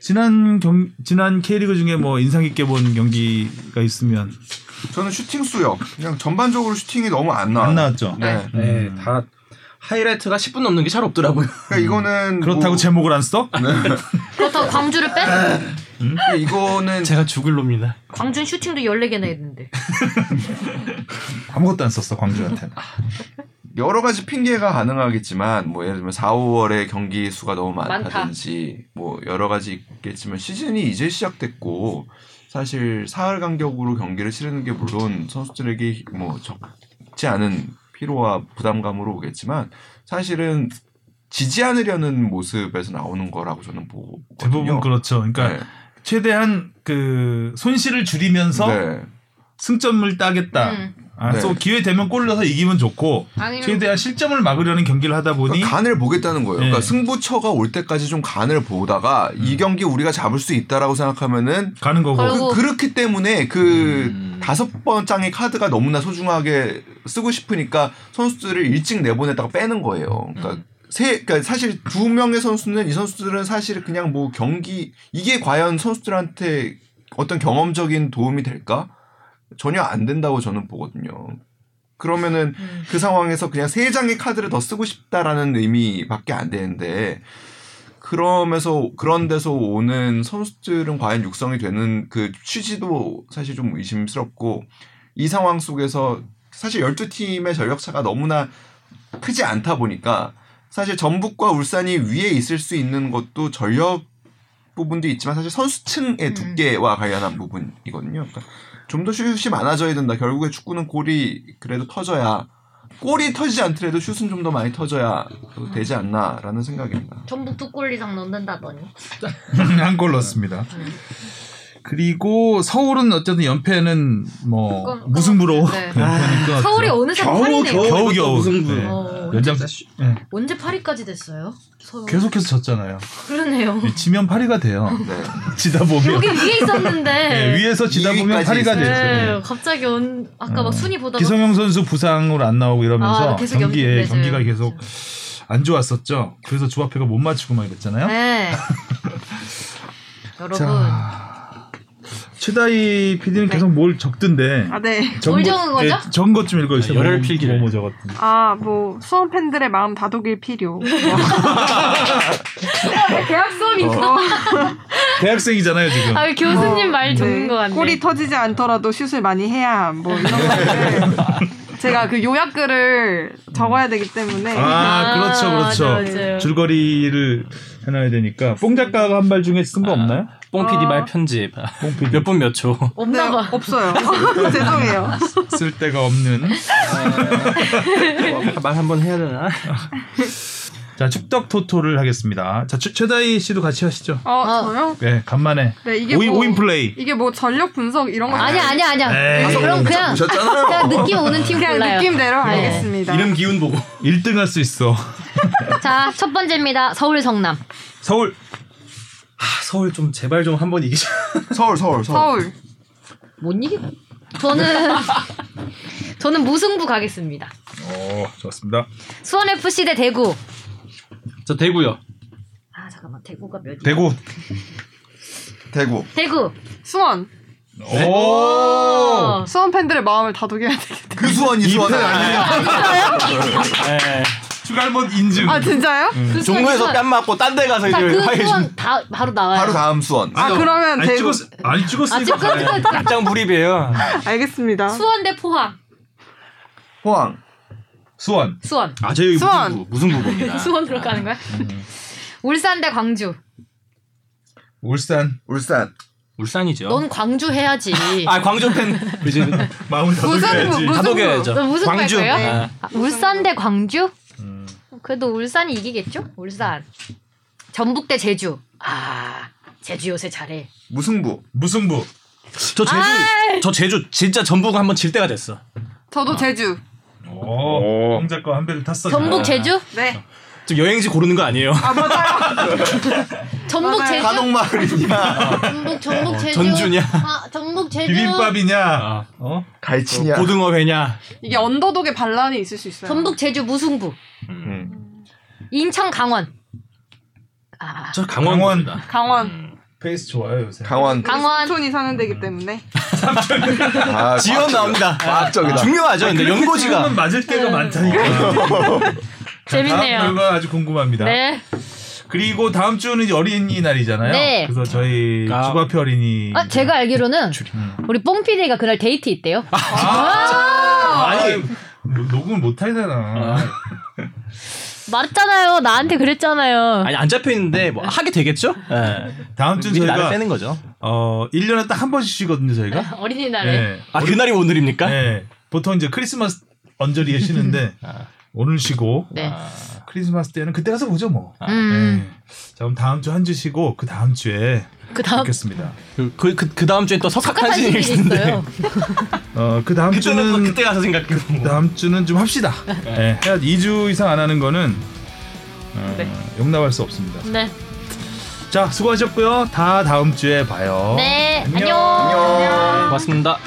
[SPEAKER 2] 지난 경 지난 K리그 중에 뭐 인상 깊게 본 경기가 있으면
[SPEAKER 3] 저는 슈팅 수요. 그냥 전반적으로 슈팅이 너무 안 나와요.
[SPEAKER 2] 안 나왔죠.
[SPEAKER 3] 네.
[SPEAKER 4] 네,
[SPEAKER 2] 음.
[SPEAKER 4] 다 하이라이트가 10분 넘는 게 잘 없더라고요.
[SPEAKER 3] 그러니까 이거는
[SPEAKER 2] 그렇다고
[SPEAKER 3] 뭐,
[SPEAKER 2] 제목을 안 써?
[SPEAKER 1] 그렇다고 광주를 빼?
[SPEAKER 3] 그러니까 이거는
[SPEAKER 4] 제가 죽을 놈이다.
[SPEAKER 1] 광주는 슈팅도 14개나 했는데.
[SPEAKER 2] 아무것도 안 썼어 광주한테는.
[SPEAKER 3] 여러 가지 핑계가 가능하겠지만 뭐 예를 들면 4, 5월에 경기 수가 너무 많다든지 뭐 여러 가지 있겠지만 시즌이 이제 시작됐고 사실 사흘 간격으로 경기를 치르는 게 물론 선수들에게 뭐 적지 않은 피로와 부담감으로 오겠지만 사실은 지지 않으려는 모습에서 나오는 거라고 저는 보거든요.
[SPEAKER 2] 대부분 그렇죠. 그러니까
[SPEAKER 3] 네.
[SPEAKER 2] 최대한 그 손실을 줄이면서
[SPEAKER 3] 네.
[SPEAKER 2] 승점을 따겠다.
[SPEAKER 1] 음.
[SPEAKER 2] 아,
[SPEAKER 3] 네.
[SPEAKER 2] 또 기회 되면 골 넣어서 이기면 좋고
[SPEAKER 1] 아니면-
[SPEAKER 2] 최대한 실점을 막으려는 경기를 하다 보니
[SPEAKER 3] 그러니까 간을 보겠다는 거예요.
[SPEAKER 2] 네.
[SPEAKER 3] 그러니까 승부처가 올 때까지 좀 간을 보다가 이 경기 우리가 잡을 수 있다라고 생각하면은
[SPEAKER 2] 가는 거고.
[SPEAKER 3] 그, 그렇기 때문에 그
[SPEAKER 4] 음.
[SPEAKER 3] 다섯 번 장의 카드가 너무나 소중하게 쓰고 싶으니까 선수들을 일찍 내보냈다가 빼는 거예요. 그러니까 세, 그러니까 사실 두 명의 선수는 이 선수들은 사실 그냥 뭐 경기 이게 과연 선수들한테 어떤 경험적인 도움이 될까? 전혀 안 된다고 저는 보거든요. 그러면은
[SPEAKER 1] 음.
[SPEAKER 3] 그 상황에서 그냥 세 장의 카드를 더 쓰고 싶다라는 의미밖에 안 되는데 그러면서 그런 데서 오는 선수들은 과연 육성이 되는 그 취지도 사실 좀 의심스럽고 이 상황 속에서 사실 12팀의 전력차가 너무나 크지 않다 보니까 사실 전북과 울산이 위에 있을 수 있는 것도 전력 부분도 있지만 사실 선수층의 두께와 관련한 부분이거든요. 그러니까 좀 더 슛이 많아져야 된다. 결국에 축구는 골이 그래도 터져야 골이 터지지 않더라도 슛은 좀 더 많이 터져야 되지 않나라는 생각입니다.
[SPEAKER 1] 전북 두 골 이상 넣는다더니.
[SPEAKER 2] 한 골 넣었습니다. 그리고 서울은 어쨌든 연패는 뭐
[SPEAKER 1] 끊-
[SPEAKER 2] 무승부로
[SPEAKER 1] 네.
[SPEAKER 2] 연패는 끊었죠.
[SPEAKER 1] 서울이 어느새
[SPEAKER 7] 겨우
[SPEAKER 1] 8위네요.
[SPEAKER 7] 겨우
[SPEAKER 2] 겨우, 겨우.
[SPEAKER 7] 무승부.
[SPEAKER 2] 네.
[SPEAKER 1] 어,
[SPEAKER 2] 연장 네.
[SPEAKER 1] 언제 8위까지 됐어요? 서울.
[SPEAKER 2] 계속해서 졌잖아요.
[SPEAKER 1] 그러네요.
[SPEAKER 2] 지면 8위가 돼요.
[SPEAKER 3] 네.
[SPEAKER 2] 지다 보면
[SPEAKER 1] 여기 위에 있었는데.
[SPEAKER 2] 네, 위에서 지다 보면
[SPEAKER 3] 2위까지
[SPEAKER 2] 8위가
[SPEAKER 3] 있어요.
[SPEAKER 2] 됐어요.
[SPEAKER 1] 네, 갑자기 온 아까
[SPEAKER 2] 어.
[SPEAKER 1] 막 순위 보다가
[SPEAKER 2] 기성용 선수 부상으로 안 나오고 이러면서
[SPEAKER 1] 아, 계속
[SPEAKER 2] 경기에
[SPEAKER 1] 연기-
[SPEAKER 2] 경기가
[SPEAKER 1] 맞아요.
[SPEAKER 2] 계속 안 좋았었죠. 그래서 조합회가 못 맞추고 막 이랬잖아요.
[SPEAKER 1] 네. 여러분
[SPEAKER 2] 자, 최다희 PD는 계속 뭘 적던데.
[SPEAKER 5] 아, 네.
[SPEAKER 1] 뭘 적은 거죠?
[SPEAKER 2] 예, 적은 것 좀 읽어주세요.
[SPEAKER 4] 열혈
[SPEAKER 2] 뭐,
[SPEAKER 4] 필기를.
[SPEAKER 2] 뭐, 뭐 적었던지.
[SPEAKER 5] 아, 뭐, 수원 팬들의 마음 다독일 필요. 뭐. 계약 수업이 있어.
[SPEAKER 2] 대학생이잖아요 지금.
[SPEAKER 1] 아, 교수님 말 적는 거 같네.
[SPEAKER 5] 골이 터지지 않더라도 슛을 많이 해야 함. 뭐 이런 거를 제가 그 요약글을 적어야 되기 때문에
[SPEAKER 2] 아, 그렇죠, 그렇죠.
[SPEAKER 1] 맞아, 맞아요.
[SPEAKER 2] 줄거리를 해놔야 되니까. 뽕 작가가 한발 중에 쓴 거 없나요?
[SPEAKER 4] 뽕 PD
[SPEAKER 5] 어.
[SPEAKER 4] 말 편집
[SPEAKER 2] 뽕 PD.
[SPEAKER 4] 몇 분 몇 초.
[SPEAKER 5] 네,
[SPEAKER 1] 없나 봐.
[SPEAKER 5] 없어요. 죄송해요.
[SPEAKER 2] 쓸 데가 없는.
[SPEAKER 4] 말 한 번 해야 되나?
[SPEAKER 2] 자, 축덕 토토를 하겠습니다. 자, 최, 최다희 씨도 같이 하시죠.
[SPEAKER 5] 어,
[SPEAKER 1] 어.
[SPEAKER 5] 저요?
[SPEAKER 2] 네, 간만에.
[SPEAKER 5] 네, 이게
[SPEAKER 2] 5인,
[SPEAKER 5] 뭐
[SPEAKER 2] 오인 플레이.
[SPEAKER 5] 이게 뭐 전력 분석 이런 거
[SPEAKER 1] 아니야, 아니야, 아니야.
[SPEAKER 2] 에이.
[SPEAKER 1] 그럼 그냥
[SPEAKER 3] 오셨잖아요.
[SPEAKER 1] 그냥 느낌 오는 팀
[SPEAKER 5] 그냥
[SPEAKER 1] 골라요.
[SPEAKER 5] 느낌대로
[SPEAKER 1] 네.
[SPEAKER 5] 알겠습니다.
[SPEAKER 4] 이름 기운 보고.
[SPEAKER 2] 1등 할 수 있어.
[SPEAKER 1] 자, 첫 번째입니다. 서울 성남.
[SPEAKER 2] 서울.
[SPEAKER 4] 아, 서울 좀 제발 좀 한번 이기자.
[SPEAKER 3] 서울 서울 서울.
[SPEAKER 5] 서울.
[SPEAKER 1] 못 이기? 저는 저는 무승부 가겠습니다.
[SPEAKER 2] 오, 좋습니다.
[SPEAKER 1] 수원 FC 대 대구.
[SPEAKER 4] 저 대구요.
[SPEAKER 1] 아 잠깐만 대구가 몇이?
[SPEAKER 2] 대구.
[SPEAKER 3] 대구.
[SPEAKER 1] 대구.
[SPEAKER 5] 수원.
[SPEAKER 2] 네? 오.
[SPEAKER 5] 수원 팬들의 마음을 다독여야 되겠다.
[SPEAKER 3] 그 수원이 수원
[SPEAKER 2] 아니에요.
[SPEAKER 4] 예.
[SPEAKER 2] 추갈못 인증.
[SPEAKER 5] 아 진짜요?
[SPEAKER 1] 그 수원,
[SPEAKER 4] 종로에서
[SPEAKER 1] 수원.
[SPEAKER 4] 뺨 맞고 딴 데 가서
[SPEAKER 1] 자,
[SPEAKER 4] 이제
[SPEAKER 1] 그
[SPEAKER 4] 화해해 준.
[SPEAKER 1] 수원 다 바로 나와요.
[SPEAKER 3] 바로 다음 수원.
[SPEAKER 5] 아 그러면
[SPEAKER 2] 아니,
[SPEAKER 5] 대구.
[SPEAKER 2] 찍었, 아니,
[SPEAKER 1] 아
[SPEAKER 2] 찍었으니까.
[SPEAKER 1] 찍고
[SPEAKER 2] 가요.
[SPEAKER 1] 찍고
[SPEAKER 4] 깜짝 무립이에요.
[SPEAKER 5] 알겠습니다.
[SPEAKER 1] 수원 대 포항.
[SPEAKER 3] 포항.
[SPEAKER 2] 수원.
[SPEAKER 1] 수원.
[SPEAKER 4] 아, 저희
[SPEAKER 5] 수원.
[SPEAKER 4] 무승부, 무승부 봅니다.
[SPEAKER 1] 수원으로 가는 거야? 울산 대 광주.
[SPEAKER 2] 울산.
[SPEAKER 3] 울산.
[SPEAKER 4] 울산이죠.
[SPEAKER 1] 넌 광주 해야지.
[SPEAKER 4] 아, 광주 팬. 이제
[SPEAKER 2] 마음을 다독여야지.
[SPEAKER 4] 다독여야죠.
[SPEAKER 1] 너 무슨
[SPEAKER 4] 광주.
[SPEAKER 1] 갈 거예요?
[SPEAKER 4] 아,
[SPEAKER 1] 아, 울산 대 광주?
[SPEAKER 2] 음.
[SPEAKER 1] 그래도 울산이 이기겠죠? 울산. 전북 대 제주. 아, 제주 요새 잘해.
[SPEAKER 3] 무승부.
[SPEAKER 2] 무승부.
[SPEAKER 4] 저 제주,
[SPEAKER 1] 아이.
[SPEAKER 4] 저 제주 진짜 전북 한번 질 때가 됐어.
[SPEAKER 5] 저도 제주.
[SPEAKER 2] 오. 황 작가 한 배를 탔어.
[SPEAKER 1] 전북. 제주?
[SPEAKER 5] 네.
[SPEAKER 4] 지금 여행지 고르는 거 아니에요?
[SPEAKER 5] 아 맞아요.
[SPEAKER 1] 전북. 제주?
[SPEAKER 3] 한옥마을이냐.
[SPEAKER 1] 전북 전북 제주.
[SPEAKER 4] 전주냐?
[SPEAKER 1] 아, 전북 제주.
[SPEAKER 2] 비빔밥이냐?
[SPEAKER 4] 아,
[SPEAKER 2] 어?
[SPEAKER 3] 갈치냐.
[SPEAKER 4] 고등어 회냐?
[SPEAKER 5] 이게 언더독의 반란이 있을 수 있어요.
[SPEAKER 1] 전북 제주 무승부.
[SPEAKER 3] 음.
[SPEAKER 1] 인천 강원. 아,
[SPEAKER 4] 저 강원.
[SPEAKER 2] 강원.
[SPEAKER 5] 강원.
[SPEAKER 2] 페이스 좋아요 요새.
[SPEAKER 3] 강원.
[SPEAKER 1] 강원.
[SPEAKER 5] 촌이 사는 데기 때문에.
[SPEAKER 3] 아,
[SPEAKER 4] 지연 나옵니다.
[SPEAKER 3] 과학적이다.
[SPEAKER 4] 중요하죠. 근데 연고지가
[SPEAKER 2] 는 맞을 때가 많다니까.
[SPEAKER 1] 재밌네요.
[SPEAKER 2] 다음 결과 아주 궁금합니다.
[SPEAKER 1] 네.
[SPEAKER 2] 그리고 다음 주는 이제 어린이날이잖아요.
[SPEAKER 1] 네.
[SPEAKER 2] 그래서 저희
[SPEAKER 4] 아.
[SPEAKER 2] 주바표 어린이.
[SPEAKER 1] 아, 제가 알기로는
[SPEAKER 2] 음.
[SPEAKER 1] 우리 뽕 PD가 그날 데이트 있대요.
[SPEAKER 2] 아니 뭐, 녹음을 못 하잖아.
[SPEAKER 1] 말했잖아요. 나한테 그랬잖아요.
[SPEAKER 4] 아니 안 잡혀 있는데 뭐 하게 되겠죠? 예.
[SPEAKER 2] 다음
[SPEAKER 4] 나를
[SPEAKER 2] 저희가
[SPEAKER 4] 빼는 거죠.
[SPEAKER 2] 어 1년에 딱 한 번씩 쉬거든요, 저희가.
[SPEAKER 1] 어린이날에.
[SPEAKER 2] 네.
[SPEAKER 4] 아 그날이 오늘입니까?
[SPEAKER 2] 네. 보통 이제 크리스마스 언저리에 쉬는데
[SPEAKER 4] 아.
[SPEAKER 2] 오늘 쉬고
[SPEAKER 1] 네.
[SPEAKER 4] 아,
[SPEAKER 2] 크리스마스 때는 그때 가서 보죠, 뭐.
[SPEAKER 1] 음.
[SPEAKER 2] 네. 자, 그럼 다음 주 한 주 쉬고 그 다음 주에
[SPEAKER 1] 그 다음
[SPEAKER 2] 뵙겠습니다.
[SPEAKER 4] 그, 그, 그, 그 다음 주엔 또
[SPEAKER 1] 석가탄
[SPEAKER 4] 석가탄신이
[SPEAKER 1] 신일이
[SPEAKER 4] 있는데
[SPEAKER 1] 있어요.
[SPEAKER 2] 어, 그 다음 주는
[SPEAKER 4] 그때 가서 생각해.
[SPEAKER 2] 그 다음 주는 좀 합시다. 네. 해야 2주 이상 안 하는 거는 어,
[SPEAKER 1] 네.
[SPEAKER 2] 용납할 수 없습니다.
[SPEAKER 1] 네.
[SPEAKER 2] 자, 수고하셨고요. 다 다음 주에 봐요.
[SPEAKER 1] 네.
[SPEAKER 2] 안녕.
[SPEAKER 1] 안녕.
[SPEAKER 3] 안녕.
[SPEAKER 4] 고맙습니다.